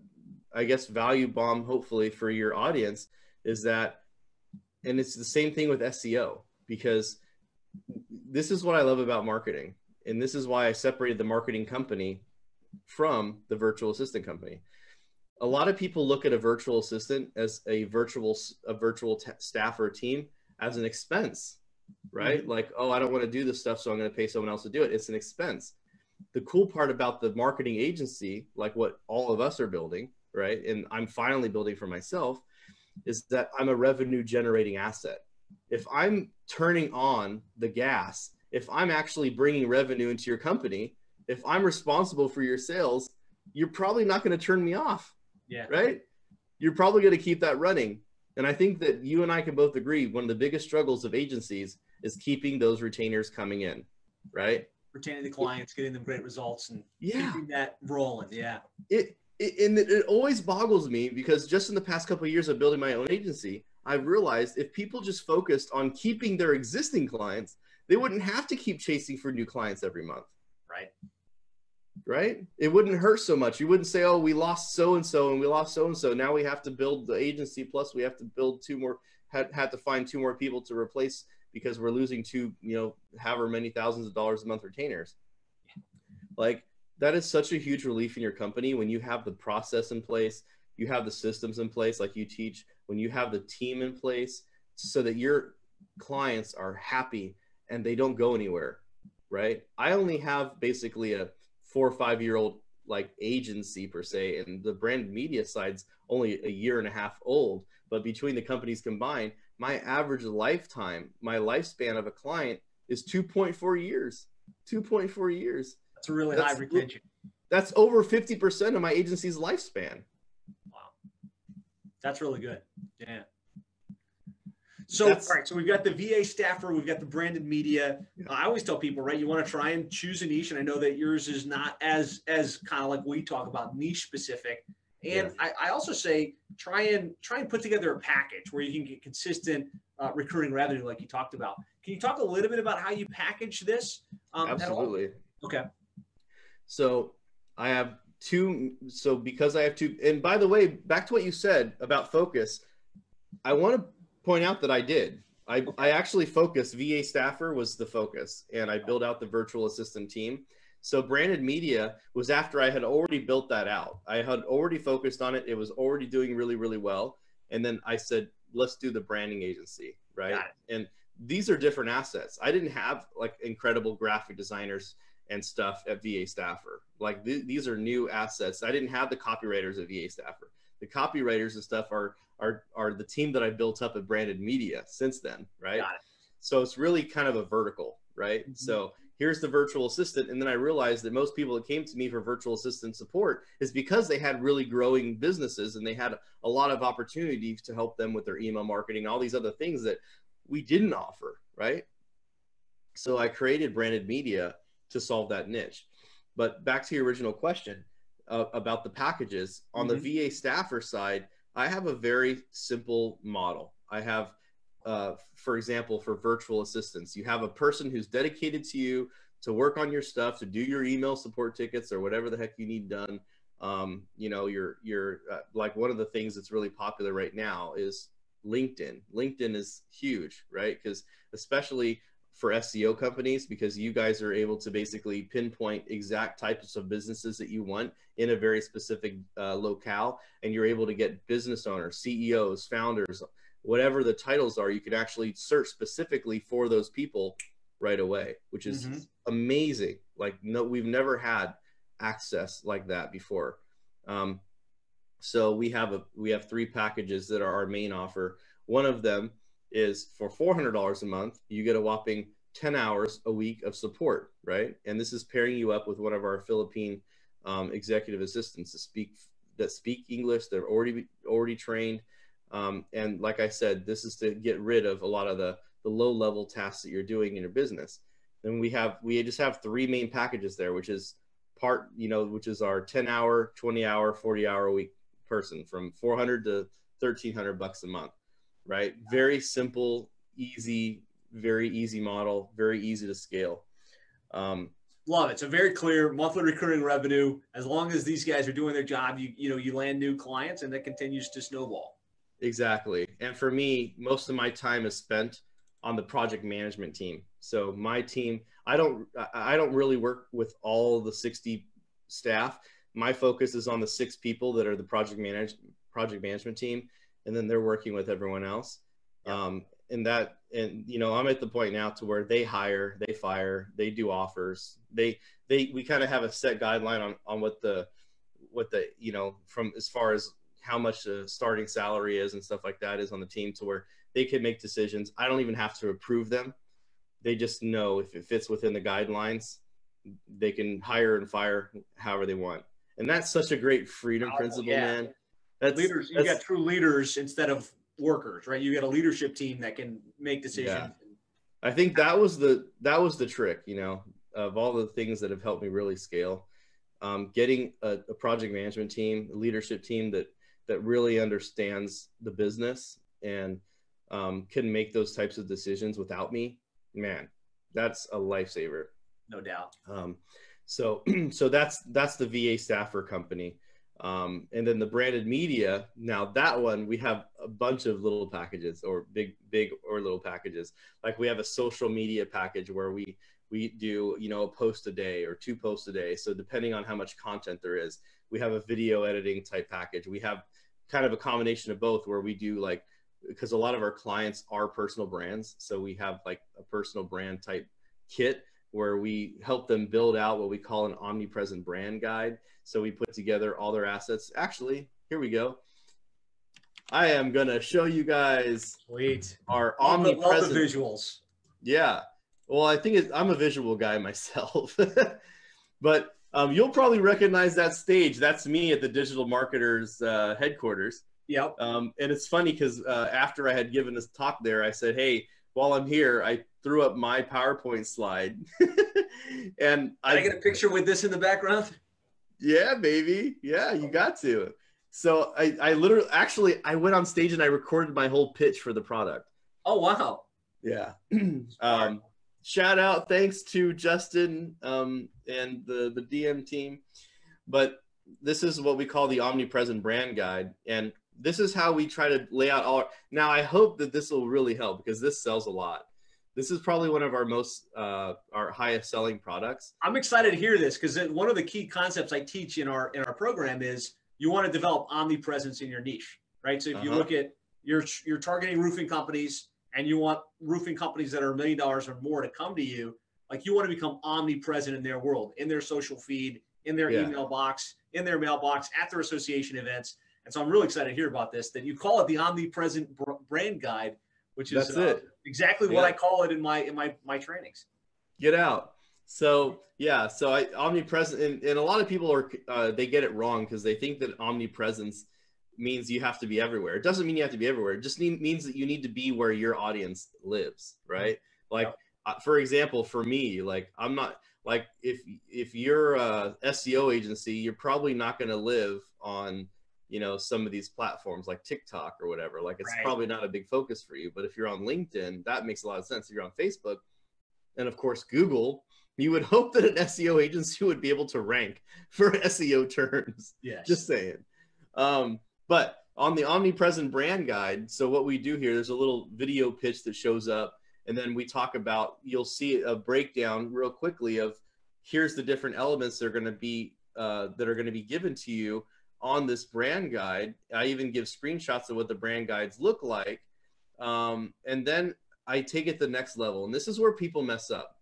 i guess value bomb hopefully for your audience is that and it's the same thing with seo because this is what I love about marketing. And this is why I separated the marketing company from the virtual assistant company. A lot of people look at a virtual assistant as a virtual a virtual t- staff or team as an expense, right? Mm-hmm. Like, oh, I don't want to do this stuff, so I'm going to pay someone else to do it. It's an expense. The cool part about the marketing agency, like what all of us are building, right? And I'm finally building for myself, is that I'm a revenue generating asset if I'm turning on the gas, if I'm actually bringing revenue into your company, if I'm responsible for your sales, you're probably not going to turn me off. Yeah. Right? You're probably going to keep that running. And I think that you and I can both agree one of the biggest struggles of agencies is keeping those retainers coming in, right? Retaining the clients, getting them great results and yeah. keeping that rolling. Yeah. It it, and it, it always boggles me because just in the past couple of years of building my own agency, I've realized if people just focused on keeping their existing clients, they wouldn't have to keep chasing for new clients every month. Right. Right. It wouldn't hurt so much. You wouldn't say, oh, we lost so and so and we lost so and so. Now we have to build the agency. Plus, we have to build two more, had, had to find two more people to replace because we're losing two, you know, however many thousands of dollars a month retainers. Like, that is such a huge relief in your company when you have the process in place, you have the systems in place, like you teach, when you have the team in place, so that your clients are happy and they don't go anywhere, right? I only have basically a four or five year old like agency per se, and the brand media side's only a year and a half old. But between the companies combined, my average lifetime, my lifespan of a client is 2.4 years. 2.4 years. That's a really that's, high retention. That's over 50% of my agency's lifespan. Wow. That's really good. Yeah. So, That's, all right. So we've got the VA staffer, we've got the branded media. Uh, I always tell people, right? You want to try and choose a niche, and I know that yours is not as as kind of like we talk about niche specific. And I, I, also say try and try and put together a package where you can get consistent uh, recurring revenue, like you talked about. Can you talk a little bit about how you package this? Um, Absolutely. Okay. So I have two. So because I have two, and by the way, back to what you said about focus, I want to point out that I did. I, I actually focused. VA staffer was the focus, and I built out the virtual assistant team. So branded media was after I had already built that out. I had already focused on it. It was already doing really, really well. And then I said, let's do the branding agency, right? And these are different assets. I didn't have like incredible graphic designers and stuff at VA Staffer. Like th- these are new assets. I didn't have the copywriters at VA Staffer. The copywriters and stuff are are are the team that I built up at Branded Media since then, right? It. So it's really kind of a vertical, right? Mm-hmm. So here's the virtual assistant, and then I realized that most people that came to me for virtual assistant support is because they had really growing businesses and they had a lot of opportunities to help them with their email marketing, all these other things that we didn't offer, right? So I created Branded Media to solve that niche. But back to your original question uh, about the packages on mm-hmm. the VA staffer side, I have a very simple model. I have, uh, for example, for virtual assistants, you have a person who's dedicated to you to work on your stuff, to do your email support tickets or whatever the heck you need done. Um, you know, you're you're uh, like one of the things that's really popular right now is LinkedIn. LinkedIn is huge, right? Because especially for SEO companies because you guys are able to basically pinpoint exact types of businesses that you want in a very specific uh, locale, and you're able to get business owners, CEOs, founders, whatever the titles are. You can actually search specifically for those people right away, which is mm-hmm. amazing. Like no, we've never had access like that before. Um, so we have a we have three packages that are our main offer. One of them is for $400 a month, you get a whopping 10 hours a week of support, right? And this is pairing you up with one of our Philippine um, executive assistants to speak that speak English. They're already already trained, um, and like I said, this is to get rid of a lot of the the low level tasks that you're doing in your business. Then we have we just have three main packages there, which is part you know which is our 10 hour, 20 hour, 40 hour a week person from 400 to 1300 bucks a month right? Very simple, easy, very easy model, very easy to scale. Um, Love it. So very clear monthly recurring revenue. As long as these guys are doing their job, you you know you land new clients, and that continues to snowball. Exactly. And for me, most of my time is spent on the project management team. So my team, I don't I don't really work with all the 60 staff. My focus is on the six people that are the project manage project management team and then they're working with everyone else. Yeah. Um, and that, and you know, I'm at the point now to where they hire, they fire, they do offers. They, they, we kind of have a set guideline on on what the, what the, you know, from as far as how much the starting salary is and stuff like that is on the team to where they can make decisions. I don't even have to approve them. They just know if it fits within the guidelines, they can hire and fire however they want. And that's such a great freedom oh, principle, yeah. man. That's, leaders. You got true leaders instead of workers, right? You got a leadership team that can make decisions. Yeah. I think that was the that was the trick, you know, of all the things that have helped me really scale. um, getting a, a project management team, a leadership team that that really understands the business and um, can make those types of decisions without me, man, that's a lifesaver. No doubt. Um, so, [clears throat] so that's that's the VA staffer company, um, and then the branded media. Now that one we have a bunch of little packages or big, big or little packages. Like we have a social media package where we we do you know a post a day or two posts a day. So depending on how much content there is, we have a video editing type package. We have kind of a combination of both where we do like because a lot of our clients are personal brands. So we have like a personal brand type kit where we help them build out what we call an omnipresent brand guide. So we put together all their assets. Actually, here we go. I am gonna show you guys Sweet. our Love the- love omnipresent the visuals. yeah. Well, I think it, I'm a visual guy [laughs] myself, but um, you'll probably recognize that stage. That's me at the digital marketers uh, headquarters. Yep. Um, and it's funny because uh, after I had given this talk there, I said, "Hey, while I'm here, I threw up my PowerPoint slide, [laughs] and Can I get a picture with this in the background? yeah, baby, yeah, you got to." So I, I literally, actually, I went on stage and I recorded my whole pitch for the product. Oh wow. Yeah. [clears throat] um, shout out, thanks to Justin um, and the the DM team. But this is what we call the omnipresent brand guide, and this is how we try to lay out all. Our, now, I hope that this will really help because this sells a lot. This is probably one of our most uh, our highest selling products. I'm excited to hear this because one of the key concepts I teach in our in our program is you want to develop omnipresence in your niche, right? So if you Uh-huh. look at you're you're targeting roofing companies and you want roofing companies that are a million dollars or more to come to you, like you want to become omnipresent in their world, in their social feed, in their Yeah. email box, in their mailbox, at their association events. And so I'm really excited to hear about this. That you call it the omnipresent br- brand guide, which is uh, exactly what I call it in my in my my trainings. get out. So yeah so i omnipresent and, and a lot of people are uh, they get it wrong because they think that omnipresence means you have to be everywhere. It doesn't mean you have to be everywhere. It just need, means that you need to be where your audience lives right? Like uh, for example for me like i'm not like if if you're a seo agency you're probably not going to live on you know some of these platforms like tiktok or whatever like it's Right. probably not a big focus for you but if you're on linkedin that makes a lot of sense if you're on facebook and of course Google, you would [laughs] hope that an SEO agency would be able to rank [laughs] for SEO terms. Yeah, Just saying. Um, but on the omnipresent brand guide, so what we do here, there's a little video pitch that shows up, and then we talk about. You'll see a breakdown real quickly of here's the different elements that are going to be uh, that are going to be given to you on this brand guide. I even give screenshots of what the brand guides look like, um, and then I take it the next level. And this is where people mess up.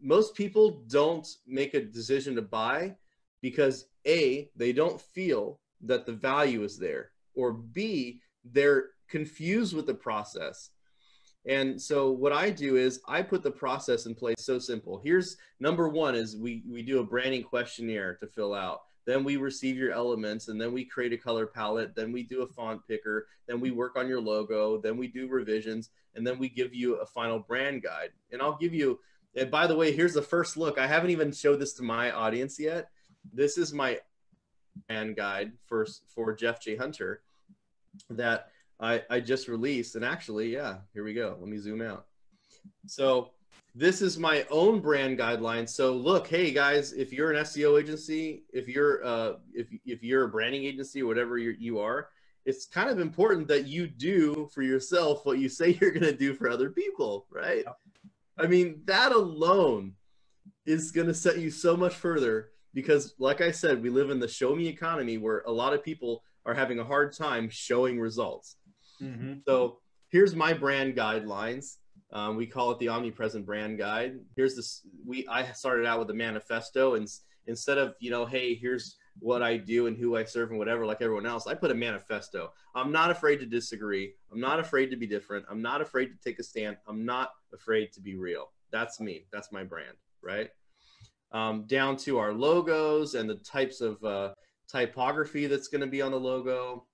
Most people don't make a decision to buy because A, they don't feel that the value is there, or B, they're confused with the process. And so what I do is I put the process in place so simple. Here's number one is we, we do a branding questionnaire to fill out. Then we receive your elements and then we create a color palette. Then we do a font picker. Then we work on your logo. Then we do revisions and then we give you a final brand guide. And I'll give you, and by the way, here's the first look. I haven't even showed this to my audience yet. This is my brand guide for, for Jeff J. Hunter that I, I just released. And actually, yeah, here we go. Let me zoom out. So this is my own brand guidelines. So look, hey guys, if you're an SEO agency, if you're uh, if if you're a branding agency whatever you're, you are, it's kind of important that you do for yourself what you [laughs] say you're going to do for other people, right? I mean, that alone is going to set you so much further because, like I said, we live in the show me economy where a lot of people are having a hard time showing results. Mhm. So here's my brand guidelines. Um, we call it the omnipresent brand guide. Here's this. We I started out with a manifesto, and instead of you know, hey, here's what I do and who I serve and whatever, like everyone else, I put a manifesto. I'm not afraid to disagree. I'm not afraid to be different. I'm not afraid to take a stand. I'm not afraid to be real. That's me. That's my brand, right? Um, down to our logos and the types of uh, typography that's going to be on the logo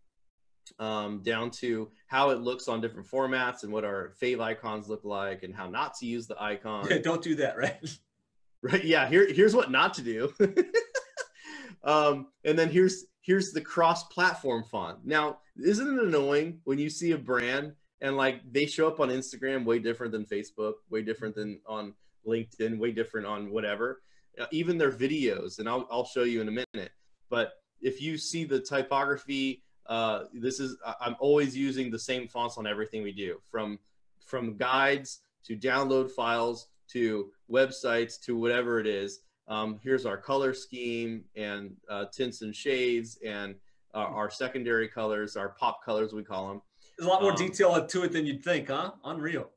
um, down to how it looks on different formats and what our favicons look like and how not to use the icon. [laughs] Don't do that, right? [laughs] right? Yeah, here, here's what not to do. [laughs] um, and then here's here's the cross-platform font. Now, isn't it annoying when you see a brand and like they show up on Instagram way different than Facebook, way different than on LinkedIn, way different on whatever, uh, even their videos, and I'll I'll show you in a minute. But if you see the typography, uh, this is I'm always using the same fonts on everything we do, from from guides to download files to websites to whatever it is. Um, here's our color scheme and uh, tints and shades and uh, our secondary colors, our pop colors, we call them. There's a lot more um, detail to it than you'd think, huh? Unreal.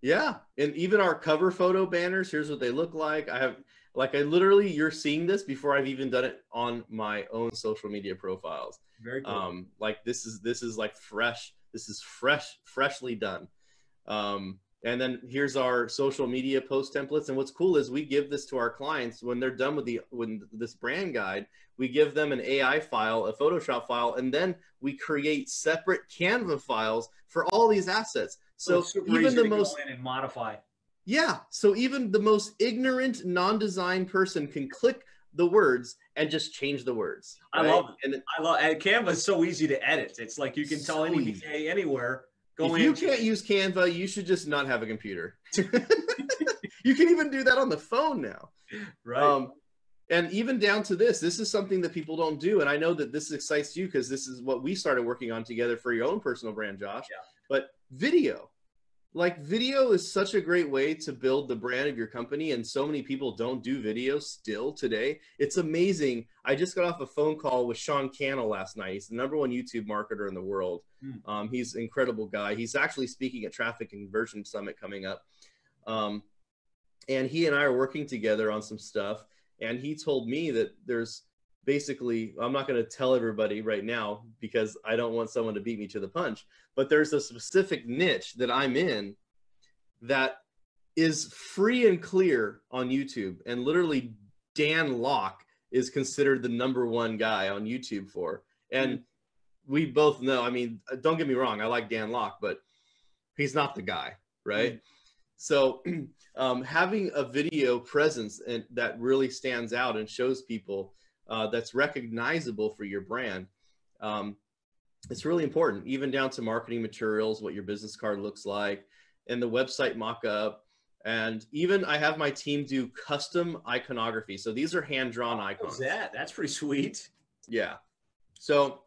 Yeah. And even our cover photo banners, here's what they look like. I have, like, I literally, you're seeing this before I've even done it on my own social media profiles. Very cool. Um, like, this is, this is like fresh. This is fresh, freshly done. Um, and then here's our social media post templates. And what's cool is we give this to our clients when they're done with the when this brand guide. We give them an AI file, a Photoshop file, and then we create separate Canva files for all these assets. So, so even the most and modify. Yeah. So even the most ignorant, non-design person can click the words and just change the words. Right? I love it. And I love and Canva is so easy to edit. It's like you can so tell any VA anywhere Go if you can't use Canva, you should just not have a computer. [laughs] you can even do that on the phone now. Right. Um, and even down to this, this is something that people don't do. And I know that this excites you because this is what we started working on together for your own personal brand, Josh. Yeah. But video like video is such a great way to build the brand of your company and so many people don't do video still today. It's amazing. I just got off a phone call with sean cannell last night. He's the number one youtube marketer in the world. Mm. um, he's an incredible guy. He's actually speaking at traffic conversion summit coming up. Um, and he and i are working together on some stuff and he told me that there's basically i'm not going to tell everybody right now because i don't want someone to beat me to the punch but there's a specific niche that i'm in that is free and clear on youtube and literally dan lok is considered the number one guy on youtube for and mm-hmm. we both know i mean don't get me wrong i like dan lok but he's not the guy right mm-hmm. so [clears throat] um, having a video presence and that really stands out and shows people uh, that's recognizable for your brand. Um, it's really important, even down to marketing materials, what your business card looks like, and the website mock-up. And even I have my team do custom iconography. So these are hand-drawn icons. What's that? That's pretty sweet. Yeah. So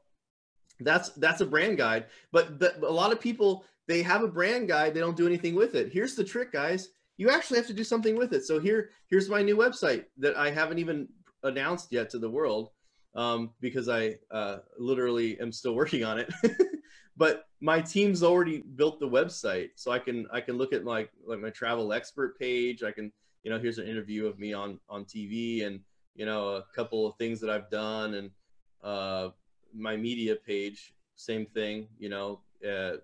that's that's a brand guide. But the, a lot of people they have a brand guide, they don't do anything with it. Here's the trick, guys. You actually have to do something with it. So here, here's my new website that I haven't even announced yet to the world um, because I uh, literally am still [laughs] working on it. [laughs] but my team's already built the website, so I can I can look at like like my travel expert page. I can you know here's an interview of me on on TV and you know a couple of things that I've done and uh, my media page, same thing. You know, uh,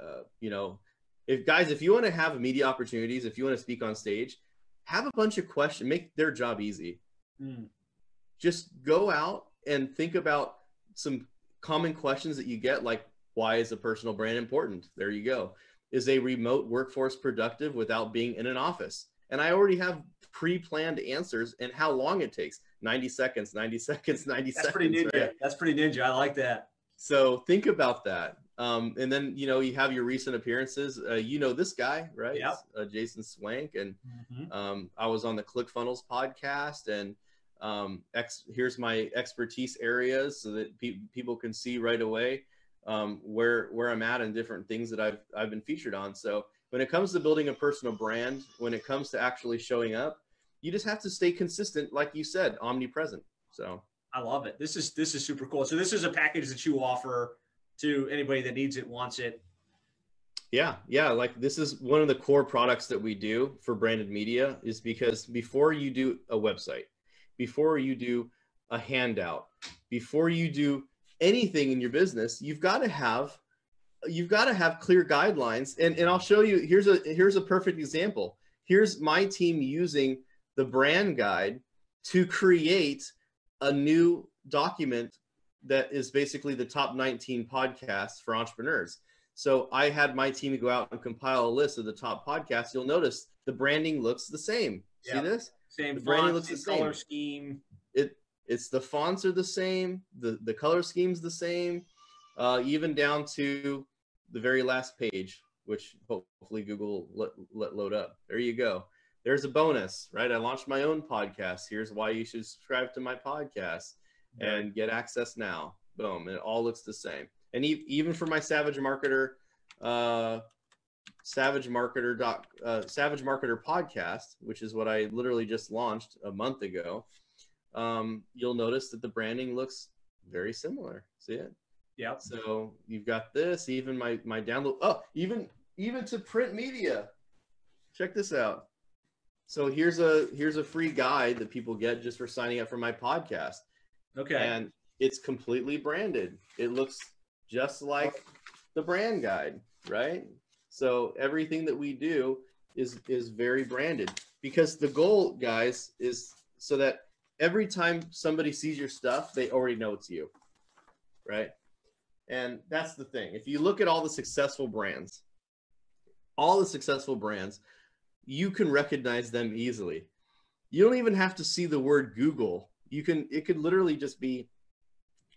uh, you know, if guys, if you want to have media opportunities, if you want to speak on stage, have a bunch of questions, make their job easy. Mm just go out and think about some common questions that you get like why is a personal brand important? There you go. Is a remote workforce productive without being in an office? And i already have pre-planned answers and how long it takes. 90 seconds 90 [laughs] seconds 90 that's seconds pretty ninja. right? that's pretty ninja. I like that. So think about that. Um, and then you know you have your recent appearances. Uh, you know this guy right? Yep. uh, jason Swenk. And mm-hmm. um, i was on the clickfunnels podcast and um, ex- here's my expertise areas so that pe- people can see right away um, where where I'm at and different things that I've I've been featured on. So when it comes to building a personal brand, when it comes to actually showing up, you just have to stay consistent, like you said, omnipresent. So I love it. This is this is super cool. So this is a package that you offer to anybody that needs it, wants it. Yeah, yeah. Like this is one of the core products that we do for branded media is because before you do a website, before you do a handout, before you do anything in your business, you've got to have you've got to have clear guidelines. And, and I'll show you here's a here's a perfect example. Here's my team using the brand guide to create a new document that is basically the top 19 podcasts for entrepreneurs. So I had my team go out and compile a list of the top podcasts. You'll notice the branding looks the same. See this? Same the branding looks the same. color scheme. It It's the fonts are the same, the the color scheme's the same, uh, even down to the very last page, which hopefully Google let, let load up. There you go. There's a bonus, right? I launched my own podcast. Here's why you should subscribe to my podcast and get access now. Boom. And it all looks the same. And e- even for my Savage Marketer, uh, Savage Marketer doc, uh, Savage Marketer podcast, which is what I literally just launched a month ago, um, you'll notice that the branding looks very similar. See it? Yeah. So you've got this, even my my download. Oh, even even to print media. Check this out. So here's a here's a free guide that people get just for signing up for my podcast, Okay. and it's completely branded. It looks just like the brand guide, right? So everything that we do is is very branded because the goal, guys, is so that every time somebody sees your stuff, they already know it's you, right? And that's the thing. If you look at all the successful brands, all the successful brands, you can recognize them easily. You don't even have to see the word Google. You can it could literally just be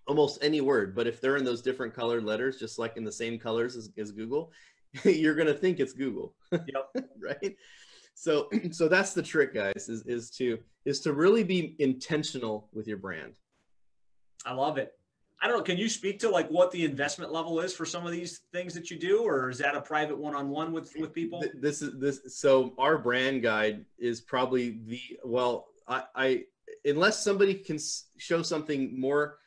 almost any word, but if they're in those different colored letters, just like in the same colors as, as Google, [laughs] you're gonna think it's Google. Yep. [laughs] right? So [clears throat] so that's the trick, guys, is is to is to really be intentional with your brand. I love it. I don't know. Can you speak to like what the investment level is for some of these things that you do, or is that a private one-on-one with with people? This is this. So our brand guide is probably the well. I, I unless somebody can show something more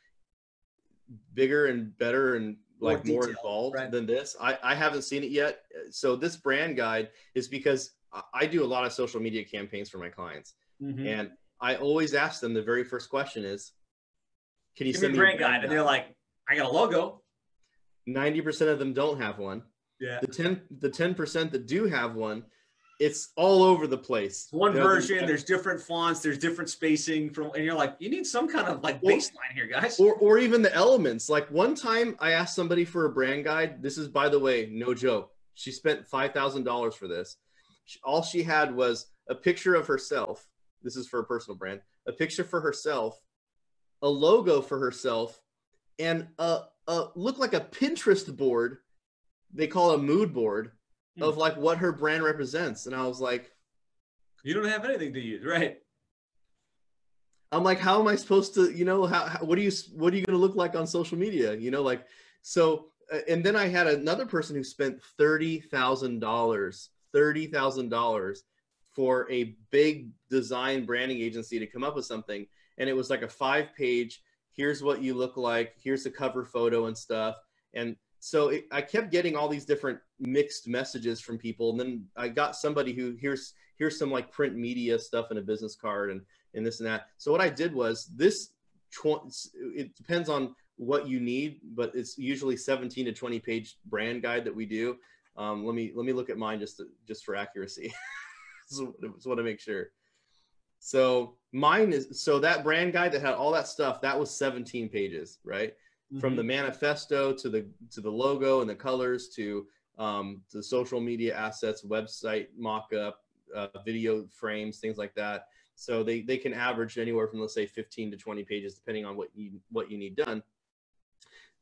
bigger and better and like more detailed, involved right. than this. I, I haven't seen it yet. So this brand guide is because I- do a lot of social media campaigns for my clients, Mhm. and I always ask them the very first question is, "Can you Give me send a me brand guide, and they're like, "I got a logo." Ninety percent of them don't have one. Yeah. The ten the ten percent that do have one, it's all over the place. One You know, version. There's different fonts. There's different spacing from, and you're like, you need some kind of like baseline here, guys. or or even the elements. Like one time, I asked somebody for a brand guide. This is, by the way, no joke. She spent five thousand dollars for this. She- All she had was a picture of herself. This is for a personal brand. A picture for herself, a logo for herself, and a, a look like a Pinterest board. They call it a mood board Hmm. of like what her brand represents. And I was like, You don't have anything to use, right? I'm like, how am I supposed to, you know, how, how what are you, what are you going to look like on social media? You know, like, so, uh, and then I had another person who spent $30,000, $30,000 for a big design branding agency to come up with something. And it was like a five page, here's what you look like, here's the cover photo and stuff. And so it, I kept getting all these different mixed messages from people. And then I got somebody who here's, here's some like print media stuff in a business card and and this and that. So what I did was this. It depends on what you need, but it's usually 17 to 20 page brand guide that we do. Um, let me let me look at mine just to, just for accuracy. so, so want to make sure. So mine is so that brand guide that had all that stuff that was 17 pages, right? From Mm-hmm. the manifesto to the to the logo and the colors to um, to the social media assets, website mock-up, uh, video frames, things like that. So they, they can average anywhere from let's say 15 to 20 pages, depending on what you what you need done.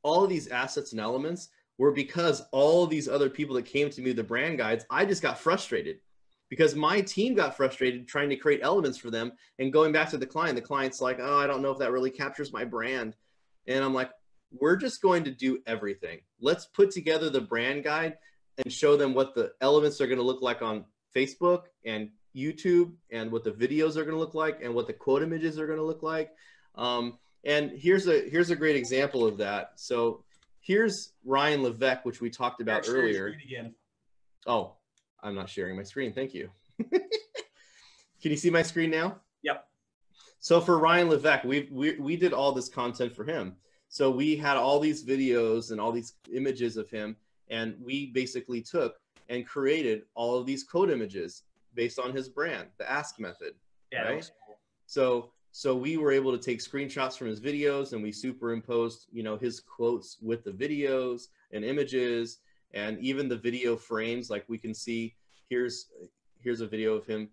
All of these assets and elements were because all of these other people that came to me the brand guides, I just got frustrated because my team got frustrated trying to create elements for them and going back to the client. The client's like, oh, I don't know if that really captures my brand. And I'm like, we're just going to do everything. Let's put together the brand guide and show them what the elements are going to look like on Facebook and YouTube and what the videos are going to look like and what the quote images are going to look like. Um, and here's a here's a great example of that. So here's Ryan Levesque, which we talked about earlier. Again. Oh, I'm not sharing my screen. Thank you. [laughs] Can you see my screen now? Yep. So for Ryan Levesque, we we we did all this content for him. So we had all these videos and all these images of him, and we basically took and created all of these code images based on his brand, the Ask method. Yeah. Right. cool. So so we were able to take screenshots from his videos and we superimposed, you know, his quotes with the videos and images and even the video frames. Like we can see here's here's a video of him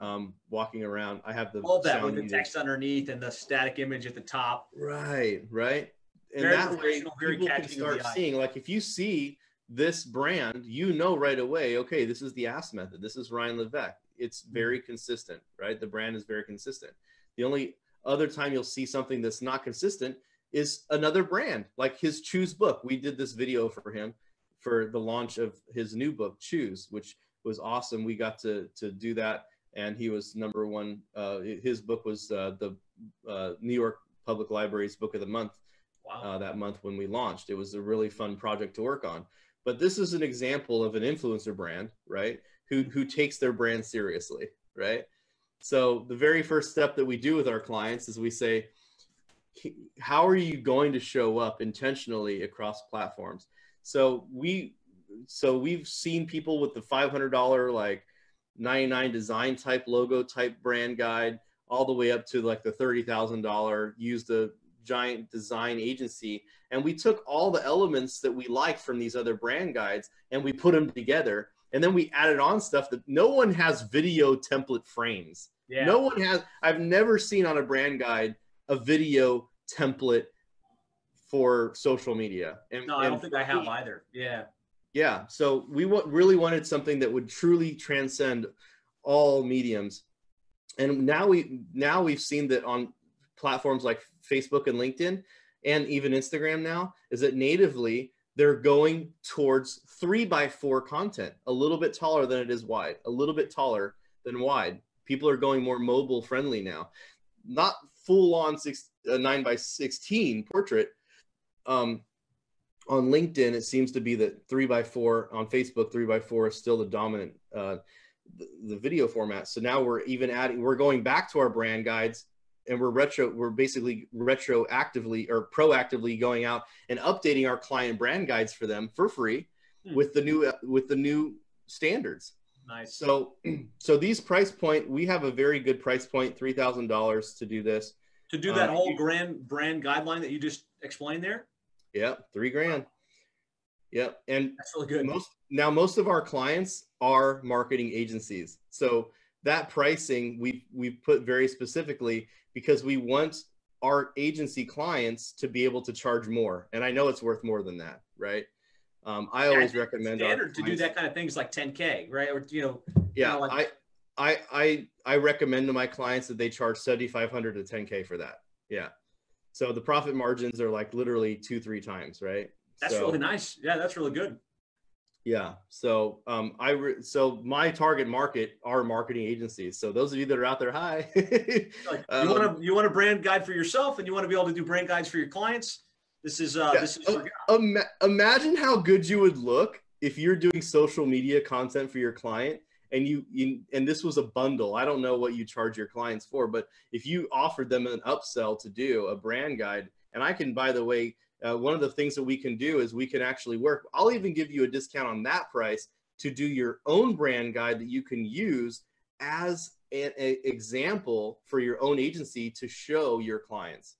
um, walking around. I have the all that with the muted. text underneath and the static image at the top. Right, right. And Very that way very people can start seeing, like if you see this brand, you know right away, okay, this is the Ask method. This is Ryan Levesque. It's Mm-hmm. very consistent, right? The brand is very consistent. The only other time you'll see something that's not consistent is another brand, like his Choose book. We did this video for him for the launch of his new book, Choose, which was awesome. We got to to do that, and he was number one. Uh, his book was uh, the uh, New York Public Library's Book of the Month Wow. uh, that month when we launched. It was a really fun project to work on. But this is an example of an influencer brand, right? Who who takes their brand seriously, right? So the very first step that we do with our clients is we say, how are you going to show up intentionally across platforms? So we so we've seen people with the $500 like 99 design type logo type brand guide all the way up to like the $30,000 use the giant design agency and we took all the elements that we liked from these other brand guides and we put them together and then we added on stuff that no one has video template frames yeah. no one has i've never seen on a brand guide a video template for social media and, no, I don't think I have either. Yeah. Yeah so we really wanted something that would truly transcend all mediums. And now we now we've seen that on platforms like facebook and linkedin and even instagram now is that natively they're going towards three by four content a little bit taller than it is wide a little bit taller than wide. People are going more mobile friendly now. Not full on six, uh, 9 by 16 portrait um, on LinkedIn, it seems to be that three by four on Facebook, three by four is still the dominant uh, the, the video format. So now we're even adding, we're going back to our brand guides, and we're retro, we're basically retroactively or proactively going out and updating our client brand guides for them for free Hmm. with the new with the new standards. Nice. So [clears throat] so these price point, we have a very good price point, three thousand dollars to do this. to do that uh, whole brand brand guideline that you just explained there, Yep, three grand. Yep, and that's really good. most now most of our clients are marketing agencies so that pricing we we put very specifically because we want our agency clients to be able to charge more and i know it's worth more than that right um, i Yeah, always think recommend standard to do that kind of things like 10k, right? Or you know, yeah know, like- I, I i i recommend to my clients that they charge 7500 to 10k for that yeah so the profit margins are like literally two three times right that's So- really nice. Yeah, that's really good. Yeah. So um, I re- so my target market are marketing agencies. So those of you that are out there, hi. [laughs] Like Um, you want to you want a brand guide for yourself, and you want to be able to do brand guides for your clients. This is uh Yeah. this is Oh, your Ima- imagine how good you would look if you're doing social media content for your client and you, you and this was a bundle. I don't know what you charge your clients for, but if you offered them an upsell to do a brand guide, and I can, by the way, uh, one of the things that we can do is we can actually work. I'll even give you a discount on that price to do your own brand guide that you can use as an example for your own agency to show your clients,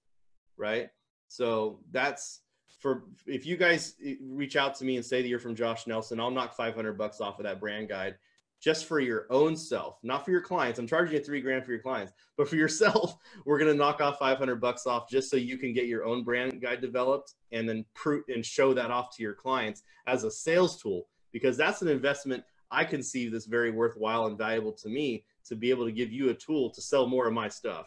right? So that's for if you guys eh, reach out to me and say that you're from Josh Nelson, I'll knock 500 bucks off of that brand guide just for your own self, not for your clients. I'm charging you three grand for your clients, but for yourself, [laughs] we're gonna knock off 500 bucks off just so you can get your own brand guide developed and then prove and show that off to your clients as a sales tool because that's an investment I conceive that's very worthwhile and valuable to me to be able to give you a tool to sell more of my stuff.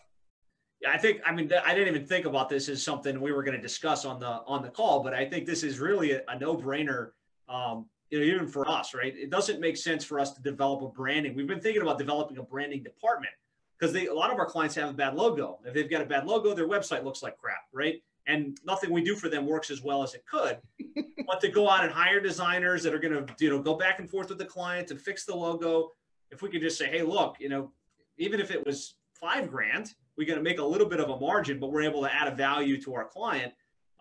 Yeah, I think. I mean, I didn't even think about this as something we were going to discuss on the on the call, but I think this is really a, a no brainer. Um, you know, even for us, right? It doesn't make sense for us to develop a branding. We've been thinking about developing a branding department because a lot of our clients have a bad logo. If they've got a bad logo, their website looks like crap, right? And nothing we do for them works as well as it could. [laughs] but to go out and hire designers that are going to, you know, go back and forth with the client and fix the logo. If we could just say, hey, look, you know, even if it was five grand, we're going to make a little bit of a margin, but we're able to add a value to our client.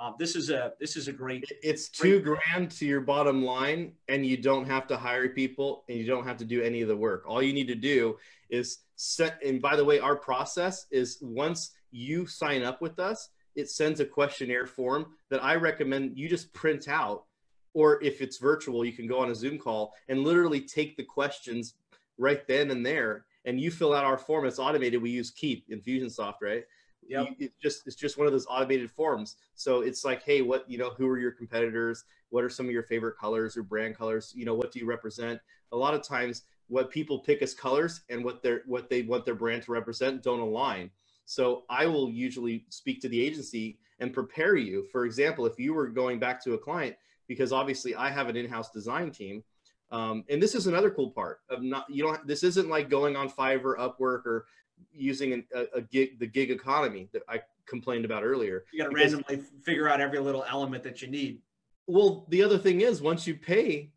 Uh, this is a this is a great. It's two grand to your bottom line, and you don't have to hire people, and you don't have to do any of the work. All you need to do is set. And by the way, our process is once you sign up with us, it sends a questionnaire form that I recommend you just print out, or if it's virtual, you can go on a Zoom call and literally take the questions right then and there and you fill out our form, it's automated. We use Keap Infusionsoft, right? Yep. It's just it's just one of those automated forms. So it's like, hey, what you know, who are your competitors? What are some of your favorite colors or brand colors? You know, what do you represent? A lot of times, what people pick as colors and what their what they want their brand to represent don't align. So I will usually speak to the agency and prepare you. For example, if you were going back to a client, because obviously I have an in-house design team, um, and this is another cool part of not you don't. This isn't like going on Fiverr, Upwork, or using an, a, a gig the gig economy that I complained about earlier. You got to randomly figure out every little element that you need. Well, the other thing is once you pay,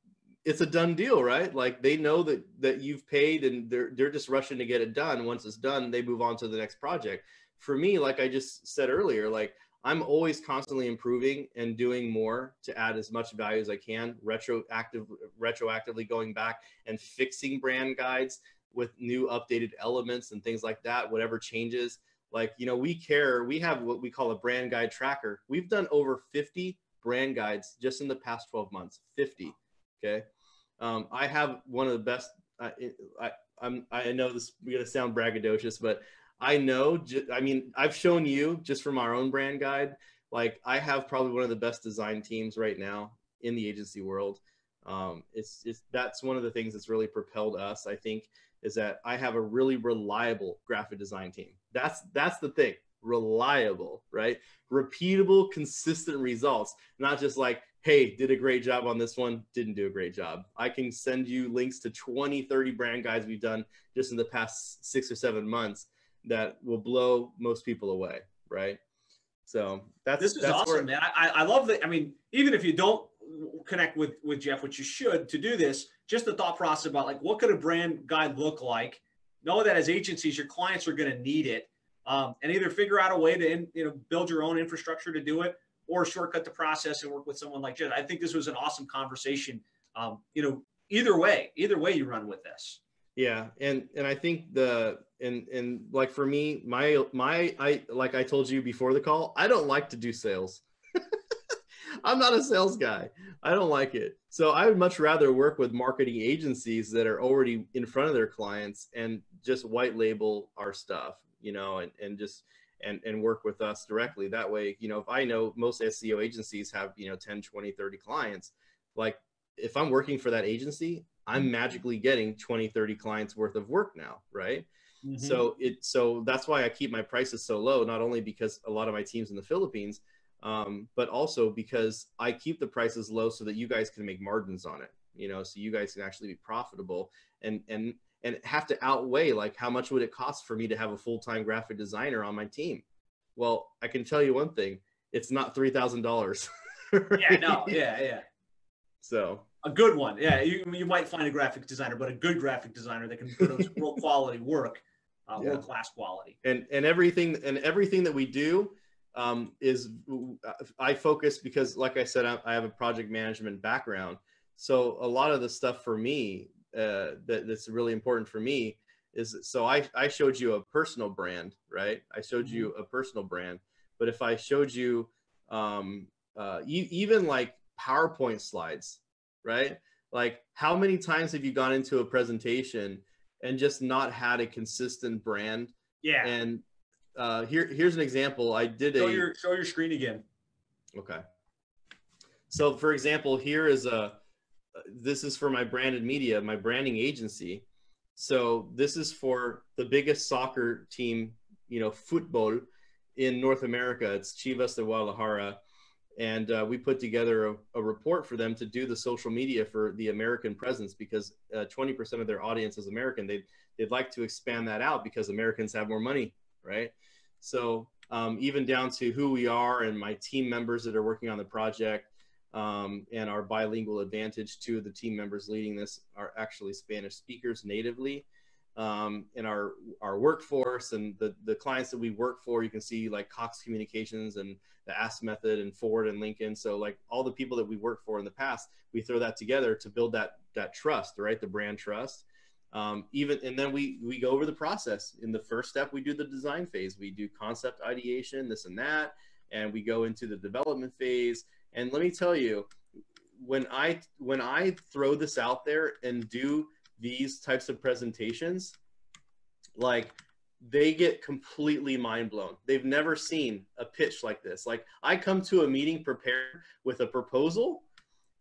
it's a done deal, right? Like they know that that you've paid and they're they're just rushing to get it done. Once it's done, they move on to the next project. For me, like I just said earlier, like I'm always constantly improving and doing more to add as much value as I can, retroactive retroactively going back and fixing brand guides with new updated elements and things like that, whatever changes. Like, you know, we care, we have what we call a brand guide tracker. We've done over 50 brand guides just in the past 12 months 50 okay um, i have one of the best I, I i'm i know this we're going to sound braggadocious but i know i mean i've shown you just from our own brand guide like i have probably one of the best design teams right now in the agency world um, it's, it's that's one of the things that's really propelled us i think is that i have a really reliable graphic design team that's that's the thing reliable right repeatable consistent results not just like hey did a great job on this one didn't do a great job i can send you links to 20 30 brand guides we've done just in the past six or seven months that will blow most people away right so that's This is that's awesome, where- man. I, I love that. I mean, even if you don't connect with with Jeff, which you should to do this, just the thought process about like what could a brand guide look like. Know that as agencies, your clients are going to need it, um, and either figure out a way to in, you know build your own infrastructure to do it, or shortcut the process and work with someone like Jeff. I think this was an awesome conversation. Um, you know, either way, either way you run with this. Yeah, and and I think the and and like for me, my my I like I told you before the call, I don't like to do sales. I'm not a sales guy. I don't like it. So I would much rather work with marketing agencies that are already in front of their clients and just white label our stuff, you know, and and just and and work with us directly. That way, you know, if I know most SEO agencies have, you know, 10, 20, 30 clients, like if I'm working for that agency, I'm magically getting 20, 30 clients worth of work now, right? Mm-hmm. So it so that's why I keep my prices so low, not only because a lot of my teams in the Philippines, um, but also because I keep the prices low so that you guys can make margins on it, you know, so you guys can actually be profitable and and and have to outweigh like how much would it cost for me to have a full-time graphic designer on my team? Well, I can tell you one thing, it's not three thousand dollars. [laughs] yeah, no, yeah, yeah. So A good one. Yeah, you, you might find a graphic designer, but a good graphic designer that can produce real quality work, uh, Yeah. world class quality. and and everything and everything that we do um, is I focus because, like I said, I, I have a project management background. So a lot of the stuff for me uh, that, that's really important for me is so I, I showed you a personal brand, right? I showed you a personal brand, but if I showed you um, uh, e- even like PowerPoint slides, right? Like how many times have you gone into a presentation and just not had a consistent brand Yeah. and uh, here, here's an example. I did show a your show your screen again. okay. So, for example, here is a. This is for my branded media, my branding agency. So this is for the biggest soccer team, you know, football in North America. It's Chivas de Guadalajara, and uh, we put together a, a report for them to do the social media for the American presence because uh, 20% of their audience is American. They they'd like to expand that out because Americans have more money, right? So um, even down to who we are and my team members that are working on the project um, and our bilingual advantage. Two of the team members leading this are actually Spanish speakers natively. Um, in our our workforce and the the clients that we work for, you can see like Cox Communications and the Ask Method and Ford and Lincoln. So like all the people that we work for in the past, we throw that together to build that that trust, right? The brand trust. Um, even and then we we go over the process. In the first step, we do the design phase. We do concept ideation, this and that, and we go into the development phase. And let me tell you, when I when I throw this out there and do these types of presentations, like they get completely mind blown. They've never seen a pitch like this. Like I come to a meeting prepared with a proposal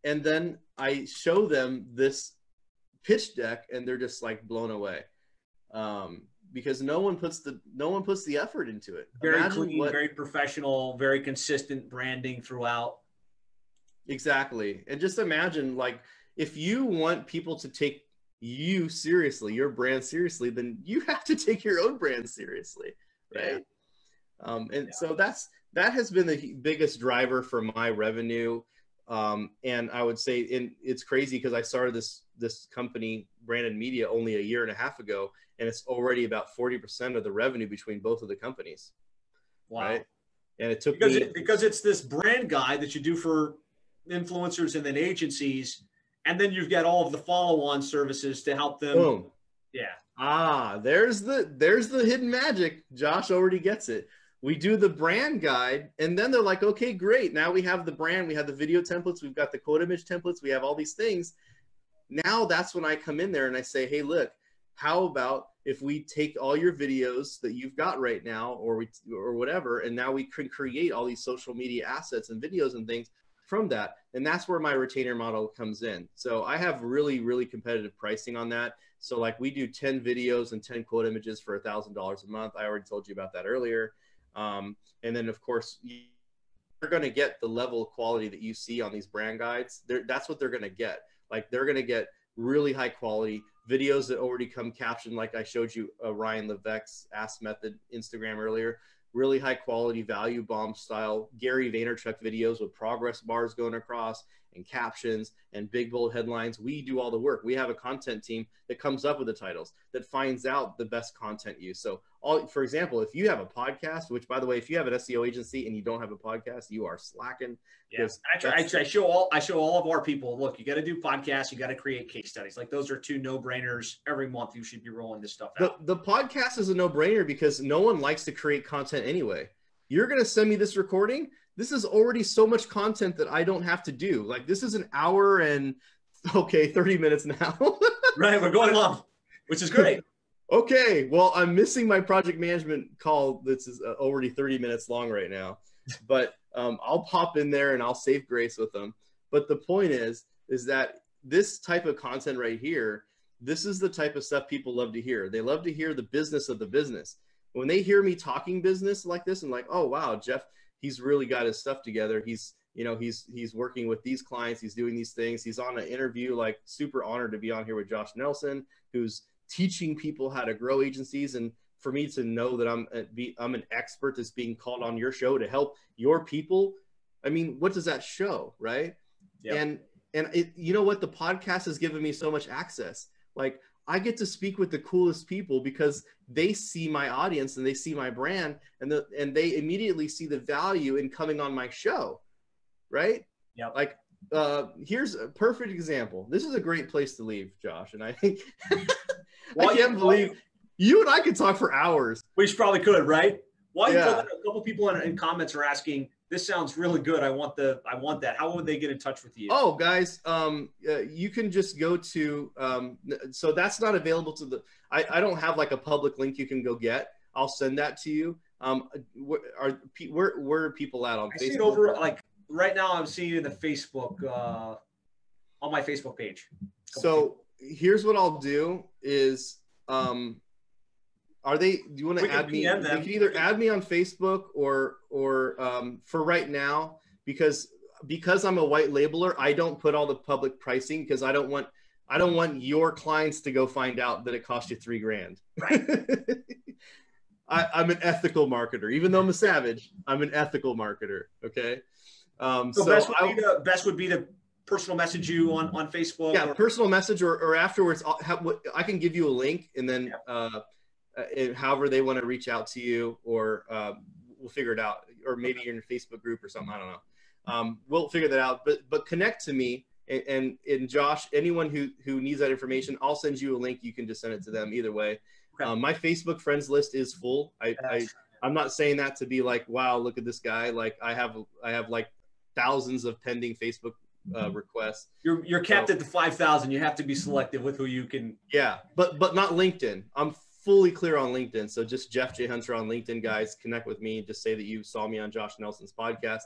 and then I show them this pitch deck and they're just like blown away. Um, because no one puts the no one puts the effort into it. Very Imagine clean, what, very professional, very consistent branding throughout. Exactly. And just imagine like if you want people to take you seriously, your brand seriously, then you have to take your own brand seriously, right? Yeah. Um, and yeah. so that's that has been the biggest driver for my revenue. Um, and I would say, in, it's crazy because I started this this company, Branded Media, only a year and a half ago, and it's already about forty percent of the revenue between both of the companies. Wow! Right? And it took because me it, because it's this brand guide that you do for influencers and then agencies and then you've got all of the follow-on services to help them. Boom. Yeah. Ah, there's the there's the hidden magic. Josh already gets it. We do the brand guide, and then they're like, okay, great. Now we have the brand, we have the video templates, we've got the quote image templates, we have all these things. Now that's when I come in there and I say, hey, look, how about if we take all your videos that you've got right now, or we or whatever, and now we can create all these social media assets and videos and things from that. And that's where my retainer model comes in. So I have really, really competitive pricing on that. So like we do 10 videos and 10 quote images for a thousand dollars a month. I already told you about that earlier. Um, and then of course you're going to get the level of quality that you see on these brand guides. They're, that's what they're going to get. Like they're going to get really high quality videos that already come captioned. Like I showed you uh, Ryan Levesque's Ask Method Instagram earlier really high quality value bomb style Gary Vaynerchuk videos with progress bars going across and captions and big bold headlines. We do all the work. We have a content team that comes up with the titles that finds out the best content use. So all, for example, if you have a podcast, which by the way, if you have an SEO agency and you don't have a podcast, you are slacking. Yes, yeah. I, I, I, show all I show all of our people. Look, you got to do podcasts. You got to create case studies. Like those are two no brainers. Every month, you should be rolling this stuff out. The, the podcast is a no brainer because no one likes to create content anyway. You're going to send me this recording. This is already so much content that I don't have to do. Like this is an hour and [laughs] okay, 30 minutes now. [laughs] right, we're going long, which is great [laughs] okay, well, I'm missing my project management call. This is uh, already 30 minutes long right now, but um, I'll pop in there and I'll save grace with them. But the point is, is that this type of content right here, this is the type of stuff people love to hear. They love to hear the business of the business. When they hear me talking business like this and like, oh wow, Jeff, he's really got his stuff together. He's you know he's he's working with these clients he's doing these things he's on an interview like super honored to be on here with josh nelson who's teaching people how to grow agencies and for me to know that I'm a, be, I'm an expert that's being called on your show to help your people. I mean, what does that show, right? Yep. And and it, you know what? The podcast has given me so much access. Like I get to speak with the coolest people because they see my audience and they see my brand and the and they immediately see the value in coming on my show, right? Yeah. Like uh, here's a perfect example. This is a great place to leave, Josh, and I think [laughs] well, I can't believe you and I could talk for hours. We probably could, right? Why yeah. a couple people in, in, comments are asking, "This sounds really good. I want the, I want that." How would they get in touch with you? Oh, guys, um, uh, you can just go to. Um, so that's not available to the. I, I don't have like a public link you can go get. I'll send that to you. Um, where are where where are people at on I Facebook? See it over like right now. I'm seeing it in the Facebook uh, on my Facebook page. So here's what I'll do is um are they do you want to add me them. they can either add me on Facebook or or um for right now because because I'm a white labeler, I don't put all the public pricing because I don't want I don't want your clients to go find out that it cost you three grand. Right. [laughs] I, am an ethical marketer, even though I'm a savage. I'm an ethical marketer. Okay. Um, so, so best, would I, the, best would be to personal message you on, on Facebook? Yeah, or? personal message or, or afterwards, I'll have, I can give you a link and then yeah. uh, uh however they want to reach out to you or uh, we'll figure it out. Or maybe you're in a Facebook group or something. I don't know. Um, we'll figure that out. But but connect to me and, and, and Josh, anyone who who needs that information, I'll send you a link. You can just send it to them either way. Okay. Um, my Facebook friends list is full. I, I I'm not saying that to be like, wow, look at this guy. Like I have I have like thousands of pending Facebook uh, mm-hmm. requests. You're you're capped so, at the five thousand. You have to be selective with who you can. Yeah, but but not LinkedIn. I'm fully clear on LinkedIn. So just Jeff J Hunter on LinkedIn, guys, connect with me. Just say that you saw me on Josh Nelson's podcast.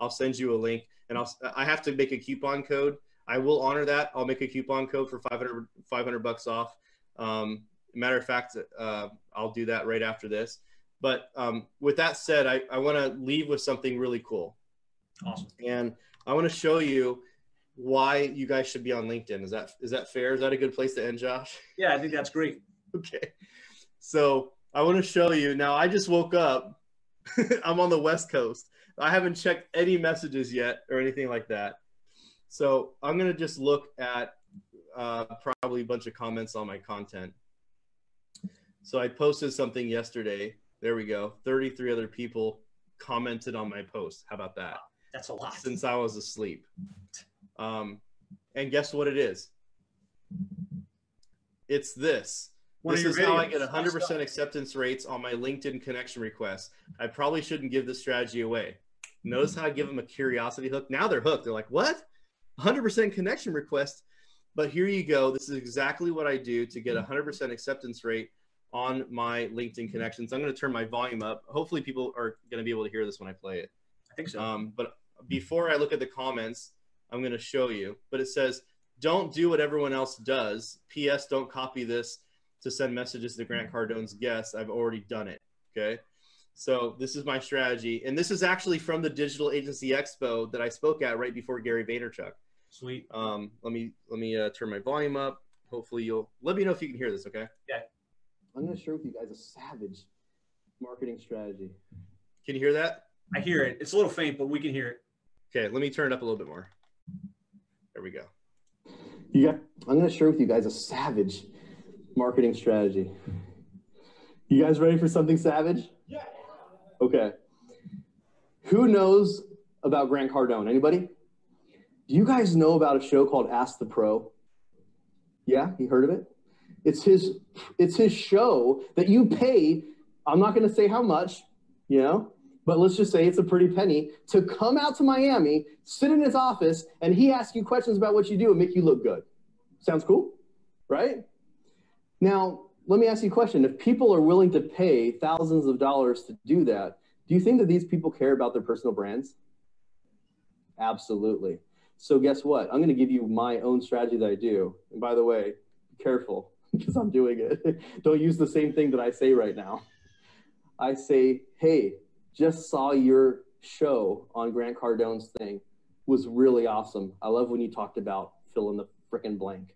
I'll send you a link, and I'll I have to make a coupon code. I will honor that. I'll make a coupon code for 500, 500 bucks off. Um, matter of fact, uh, I'll do that right after this. But um, with that said, I, I want to leave with something really cool. Awesome. And I want to show you why you guys should be on LinkedIn. Is that is that fair? Is that a good place to end, Josh? Yeah, I think that's great. [laughs] Okay. So I want to show you now. I just woke up. [laughs] I'm on the West Coast. I haven't checked any messages yet or anything like that. So I'm gonna just look at uh, probably a bunch of comments on my content. So I posted something yesterday. There we go. 33 other people commented on my post. How about that? That's a lot. Since I was asleep. Um, and guess what it is? It's this. One this is your how I get 100% acceptance rates on my LinkedIn connection requests. I probably shouldn't give this strategy away. Notice how I give them a curiosity hook. Now they're hooked. They're like, what? 100% connection request. But here you go. This is exactly what I do to get 100% acceptance rate on my LinkedIn connections. I'm going to turn my volume up. Hopefully, people are going to be able to hear this when I play it. I think so. Um, but before I look at the comments, I'm going to show you. But it says, don't do what everyone else does. P.S. Don't copy this to send messages to Grant Cardone's guests. I've already done it. Okay. So this is my strategy. And this is actually from the Digital Agency Expo that I spoke at right before Gary Vaynerchuk. Sweet. Um, let me let me uh, turn my volume up. Hopefully you'll let me know if you can hear this. Okay. Yeah. I'm going to share with you guys a savage marketing strategy. Can you hear that? I hear it. It's a little faint, but we can hear it. Okay. Let me turn it up a little bit more. There we go. Yeah. I'm going to share with you guys a savage marketing strategy. You guys ready for something savage? Yeah. Okay. Who knows about Grant Cardone? Anybody? Do you guys know about a show called Ask the Pro? Yeah, you heard of it? It's his it's his show that you pay, I'm not going to say how much, you know, but let's just say it's a pretty penny to come out to Miami, sit in his office, and he asks you questions about what you do and make you look good. Sounds cool, right? Now, let me ask you a question. If people are willing to pay thousands of dollars to do that, do you think that these people care about their personal brands? Absolutely. So, guess what? I'm going to give you my own strategy that I do. And by the way, careful [laughs] because I'm doing it. [laughs] Don't use the same thing that I say right now. I say, hey, just saw your show on Grant Cardone's thing. Was really awesome. I love when you talked about fill in the freaking blank.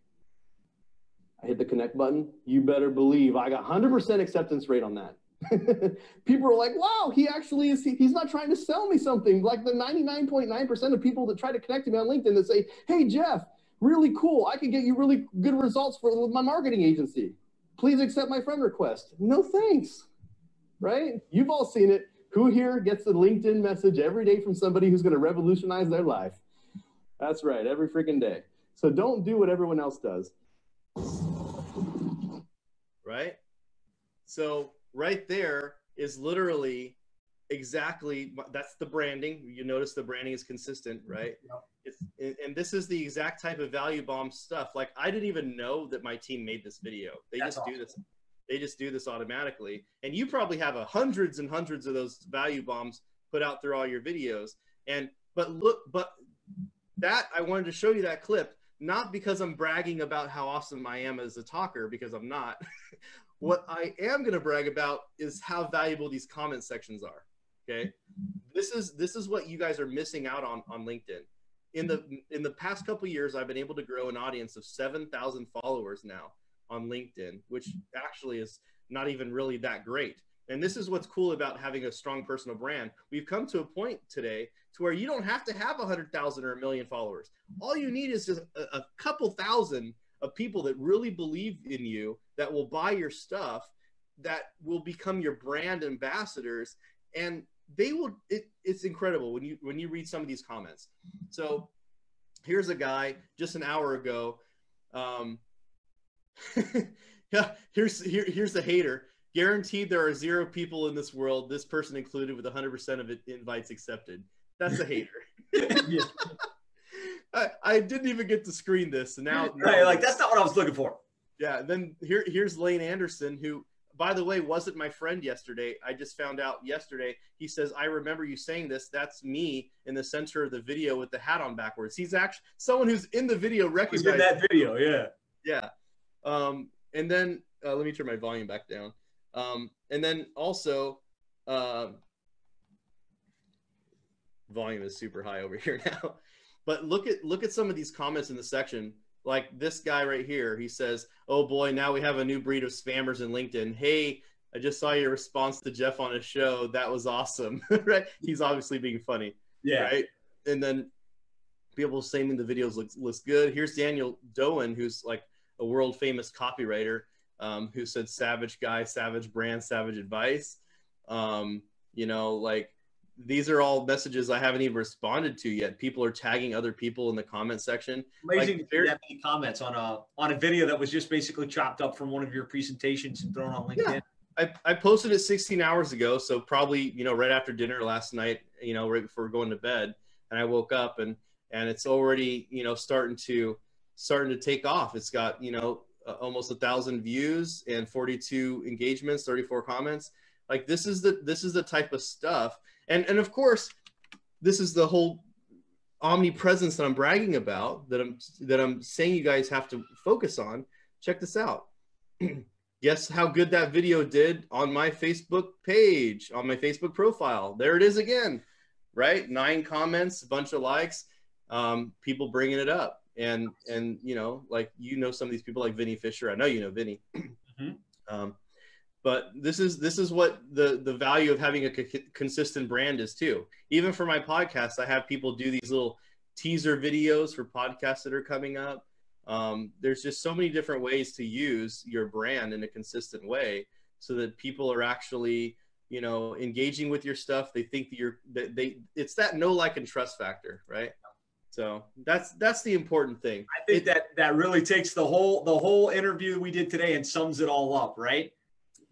I hit the connect button. You better believe I got 100% acceptance rate on that. [laughs] people are like, wow, he actually is, he's not trying to sell me something. Like the 99.9% of people that try to connect to me on LinkedIn that say, hey, Jeff, really cool. I can get you really good results for my marketing agency. Please accept my friend request. No thanks. Right? You've all seen it. Who here gets a LinkedIn message every day from somebody who's going to revolutionize their life? That's right, every freaking day. So don't do what everyone else does. Right? So right there is literally exactly that's the branding. You notice the branding is consistent, mm-hmm. right? Yep. It's, and- this is the exact type of value bomb stuff. Like I didn't even know that my team made this video. They That's just do this. They just do this automatically. And you probably have a hundreds and hundreds of those value bombs put out through all your videos. And but look, but that I wanted to show you that clip not because I'm bragging about how awesome I am as a talker because I'm not. [laughs] what I am going to brag about is how valuable these comment sections are. Okay, this is this is what you guys are missing out on on LinkedIn. In the in the past couple years, I've been able to grow an audience of seven thousand followers now on LinkedIn, which actually is not even really that great. And this is what's cool about having a strong personal brand. We've come to a point today to where you don't have to have a hundred thousand or a million followers. All you need is just a, a couple thousand of people that really believe in you, that will buy your stuff, that will become your brand ambassadors, and they will. It, it's incredible when you when you read some of these comments. So here's a guy just an hour ago. Um, [laughs] yeah, here's here, here's the hater. Guaranteed there are zero people in this world, this person included, with 100% of it invites accepted. That's a hater. [laughs] Yeah. I, I didn't even get to screen this. and now, right, like that's not what I was looking for. yeah. Then here, here's Lane Anderson, who, by the way, wasn't my friend yesterday. I just found out yesterday. He says, I remember you saying this. That's me in the center of the video with the hat on backwards. He's actually someone who's in the video recognized in that video. Yeah. Yeah. Um, and then uh, let me turn my volume back down. Um, and then also, uh, volume is super high over [laughs] here now. But look at look at some of these comments in the section. Like this guy right here, he says, "Oh boy, now we have a new breed of spammers in LinkedIn." Hey, I just saw your response to Jeff on his show. That was awesome, [laughs] right? He's obviously being funny, Yeah. right? And then people saying the videos looks looks good. Here's Daniel Doan, who's like a world famous copywriter, um, who said "Savage guy, savage brand, savage advice." Um, you know, like these are all messages I haven't even responded to yet. People are tagging other people in the comment section. Amazing Like, that many comments on a on a video that was just basically chopped up from one of your presentations and thrown on LinkedIn. I, I posted it 16 hours ago, so probably you know right after dinner last night, you know right before going to bed, and I woke up and and it's already you know starting to starting to take off. It's got you know uh, almost a thousand views and 42 engagements, 34 comments. Like this is the this is the type of stuff, and and of course, this is the whole omnipresence that I'm bragging about that I'm that I'm saying you guys have to focus on. Check this out. [clears throat] Guess how good that video did on my Facebook page, on my Facebook profile. There it is again, right? Nine comments, a bunch of likes, um, people bringing it up, and and you know, like you know, some of these people like Vinnie Fisher. I know you know Vinnie. Mhm. Um, but this is this is what the the value of having a co- consistent brand is too. Even for my podcast, I have people do these little teaser videos for podcasts that are coming up um, there's just so many different ways to use your brand in a consistent way so that people are actually you know engaging with your stuff they think that you're that they it's that no like and trust factor right so that's that's the important thing I think that that really takes the whole the whole interview we did today and sums it all up, right?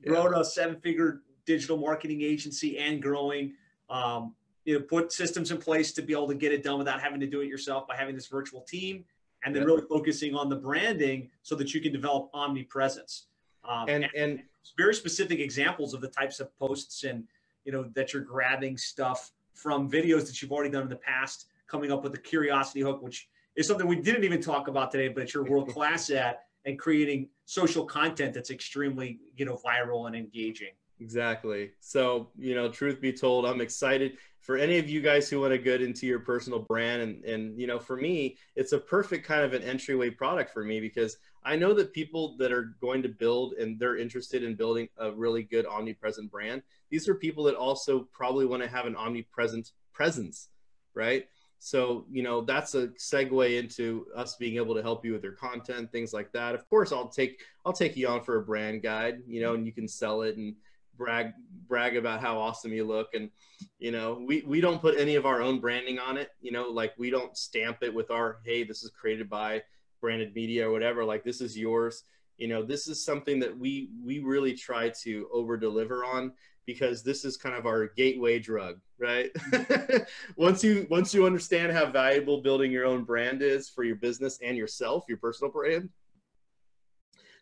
Yeah. A seven-figure digital marketing agency and growing. Um, you know, put systems in place to be able to get it done without having to do it yourself by having this virtual team, and then Yeah. really focusing on the branding so that you can develop omnipresence. Um, and and very specific examples of the types of posts and you know that you're grabbing stuff from videos that you've already done in the past coming up with a curiosity hook which is something we didn't even talk about today but you're world [laughs] class at and creating social content that's extremely you know viral and engaging Exactly. So, you know, truth be told, I'm excited for any of you guys who want to get into your personal brand. And, and, you know, for me, it's a perfect kind of an entryway product for me because I know that people that are going to build and they're interested in building a really good omnipresent brand, these are people that also probably want to have an omnipresent presence, right? So, you know, that's a segue into us being able to help you with your content, things like that. Of course, I'll take I'll take you on for a brand guide, you know, and you can sell it and brag brag about how awesome you look. And you know we we don't put any of our own branding on it. You know like we don't stamp it with our hey this is created by branded media or whatever. Like this is yours. You know this is something that we we really try to over deliver on because this is kind of our gateway drug right [laughs] once you once you understand how valuable building your own brand is for your business and yourself your personal brand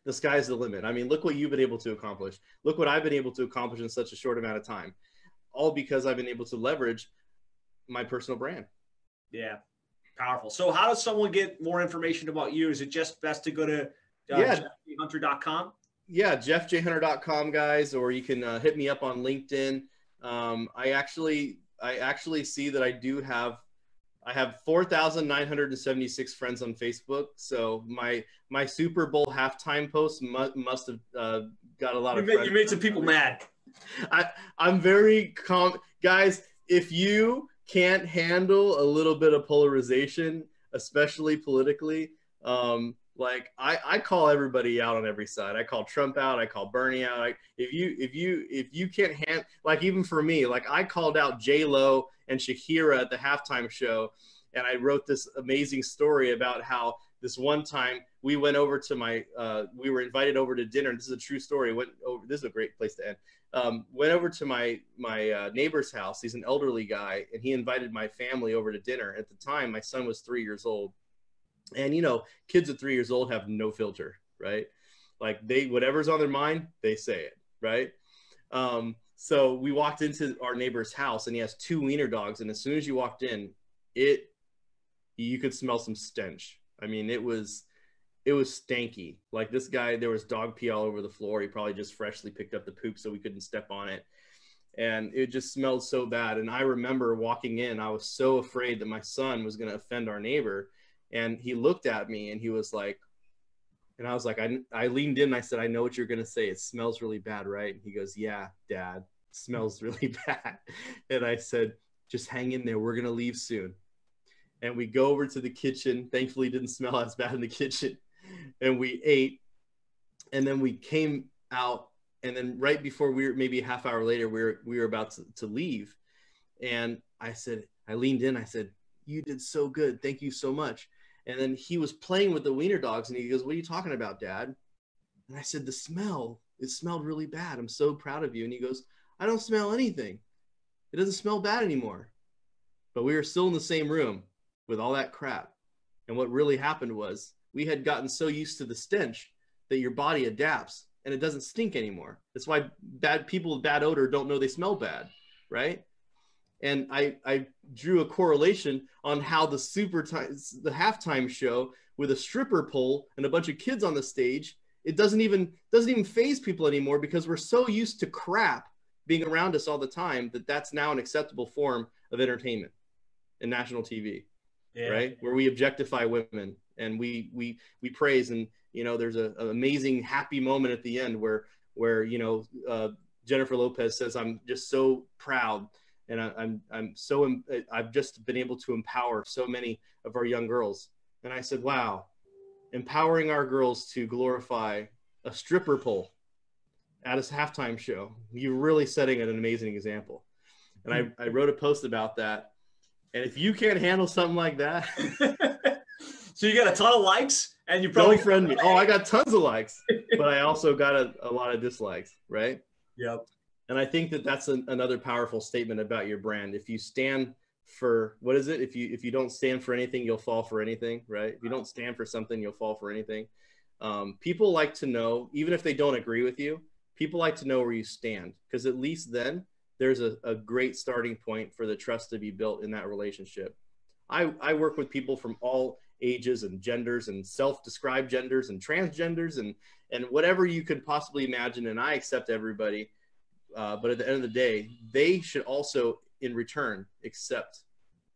the sky's the limit. I mean, look what you've been able to accomplish. Look what I've been able to accomplish in such a short amount of time, all because I've been able to leverage my personal brand. yeah powerful so how does someone get more information about you is it just best to go to uh, Yeah. jeffhunter.com Yeah, jeffjhunter.com, guys, or you can uh, hit me up on LinkedIn. Um, I actually, I actually see that I do have, I have 4,976 friends on Facebook. So my my Super Bowl halftime post mu- must have uh, got a lot you of. made, you made some people mad I, I'm very calm. Guys, if you can't handle a little bit of polarization, especially politically, um, like I, I call everybody out on every side. I call Trump out. I call Bernie out. Like if you if you if you can't hand like even for me, like I called out J Lo and Shakira at the halftime show, and I wrote this amazing story about how this one time we went over to my uh, we were invited over to dinner. This is a true story. Went over. This is a great place to end um, went over to my my uh, neighbor's house. He's an elderly guy, and he invited my family over to dinner. At the time, my son was three years old, and you know, kids at three years old have no filter, right? Like they whatever's on their mind, they say it, right? Um, so we walked into our neighbor's house and he has two wiener dogs. And as soon as you walked in, it, you could smell some stench. I mean, it was, it was stanky. Like this guy, there was dog pee all over the floor. He probably just freshly picked up the poop so we couldn't step on it. And it just smelled so bad. And I remember walking in, I was so afraid that my son was going to offend our neighbor. And he looked at me and he was like, and I was like, I, I leaned in. I said, I know what you're going to say. It smells really bad, right? And he goes, Yeah, dad, smells [laughs] really bad. And I said, Just hang in there. We're going to leave soon. And we go over to the kitchen. Thankfully, didn't [laughs] smell as bad in the kitchen and we ate and then we came out and then right before we were maybe a half hour later we were we were about to, to leave and i said i leaned in i said you did so good thank you so much and then he was playing with the wiener dogs and he goes what are you talking about dad? And i said the smell. It smelled really bad. I'm so proud of you. And he goes i don't smell anything. It doesn't smell bad anymore. But we were still in the same room with all that crap. And what really happened was we had gotten so used to the stench that your body adapts and it doesn't stink anymore. That's why bad people with bad odor don't know they smell bad, right? And I, I drew a correlation on how the super time, the halftime show with a stripper pole and a bunch of kids on the stage, it doesn't even doesn't even phase people anymore because we're so used to crap being around us all the time that that's now an acceptable form of entertainment in national TV, yeah. right? Where we objectify women and we we we praise and you know there's a, an amazing happy moment at the end where where you know uh, Jennifer Lopez says I'm just so proud and I, am I'm, I'm so I've just been able to empower so many of our young girls and I said wow empowering our girls to glorify a stripper pole at a halftime show you're really setting an amazing example and I, I wrote a post about that and if you can't handle something like that [laughs] So you got a ton of likes, and you probably don't friend me. Oh, I got tons of likes, but I also got a, a lot of dislikes, right? Yep. And I think that that's an, another powerful statement about your brand. If you stand for what is it? If you if you don't stand for anything, you'll fall for anything, right? If you don't stand for something, you'll fall for anything. Um, people like to know, even if they don't agree with you, people like to know where you stand because at least then there's a, a great starting point for the trust to be built in that relationship. I, I work with people from all ages and genders and self-described genders and transgenders and and whatever you could possibly imagine and i accept everybody uh, but at the end of the day they should also in return accept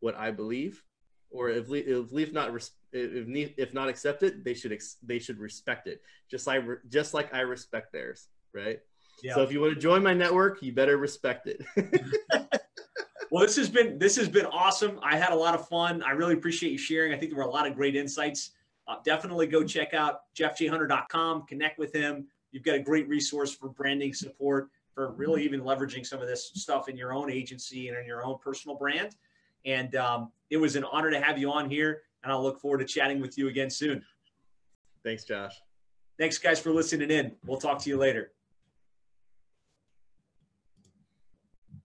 what i believe or if, if not if, if not accept it they should they should respect it just like just like i respect theirs right yeah. so if you want to join my network you better respect it [laughs] Well, this has been this has been awesome. I had a lot of fun. I really appreciate you sharing. I think there were a lot of great insights. Uh, definitely go check out jeffjhunter.com, connect with him. You've got a great resource for branding support, for really even leveraging some of this stuff in your own agency and in your own personal brand. And um, it was an honor to have you on here, and I'll look forward to chatting with you again soon. Thanks, Josh. Thanks, guys, for listening in. We'll talk to you later.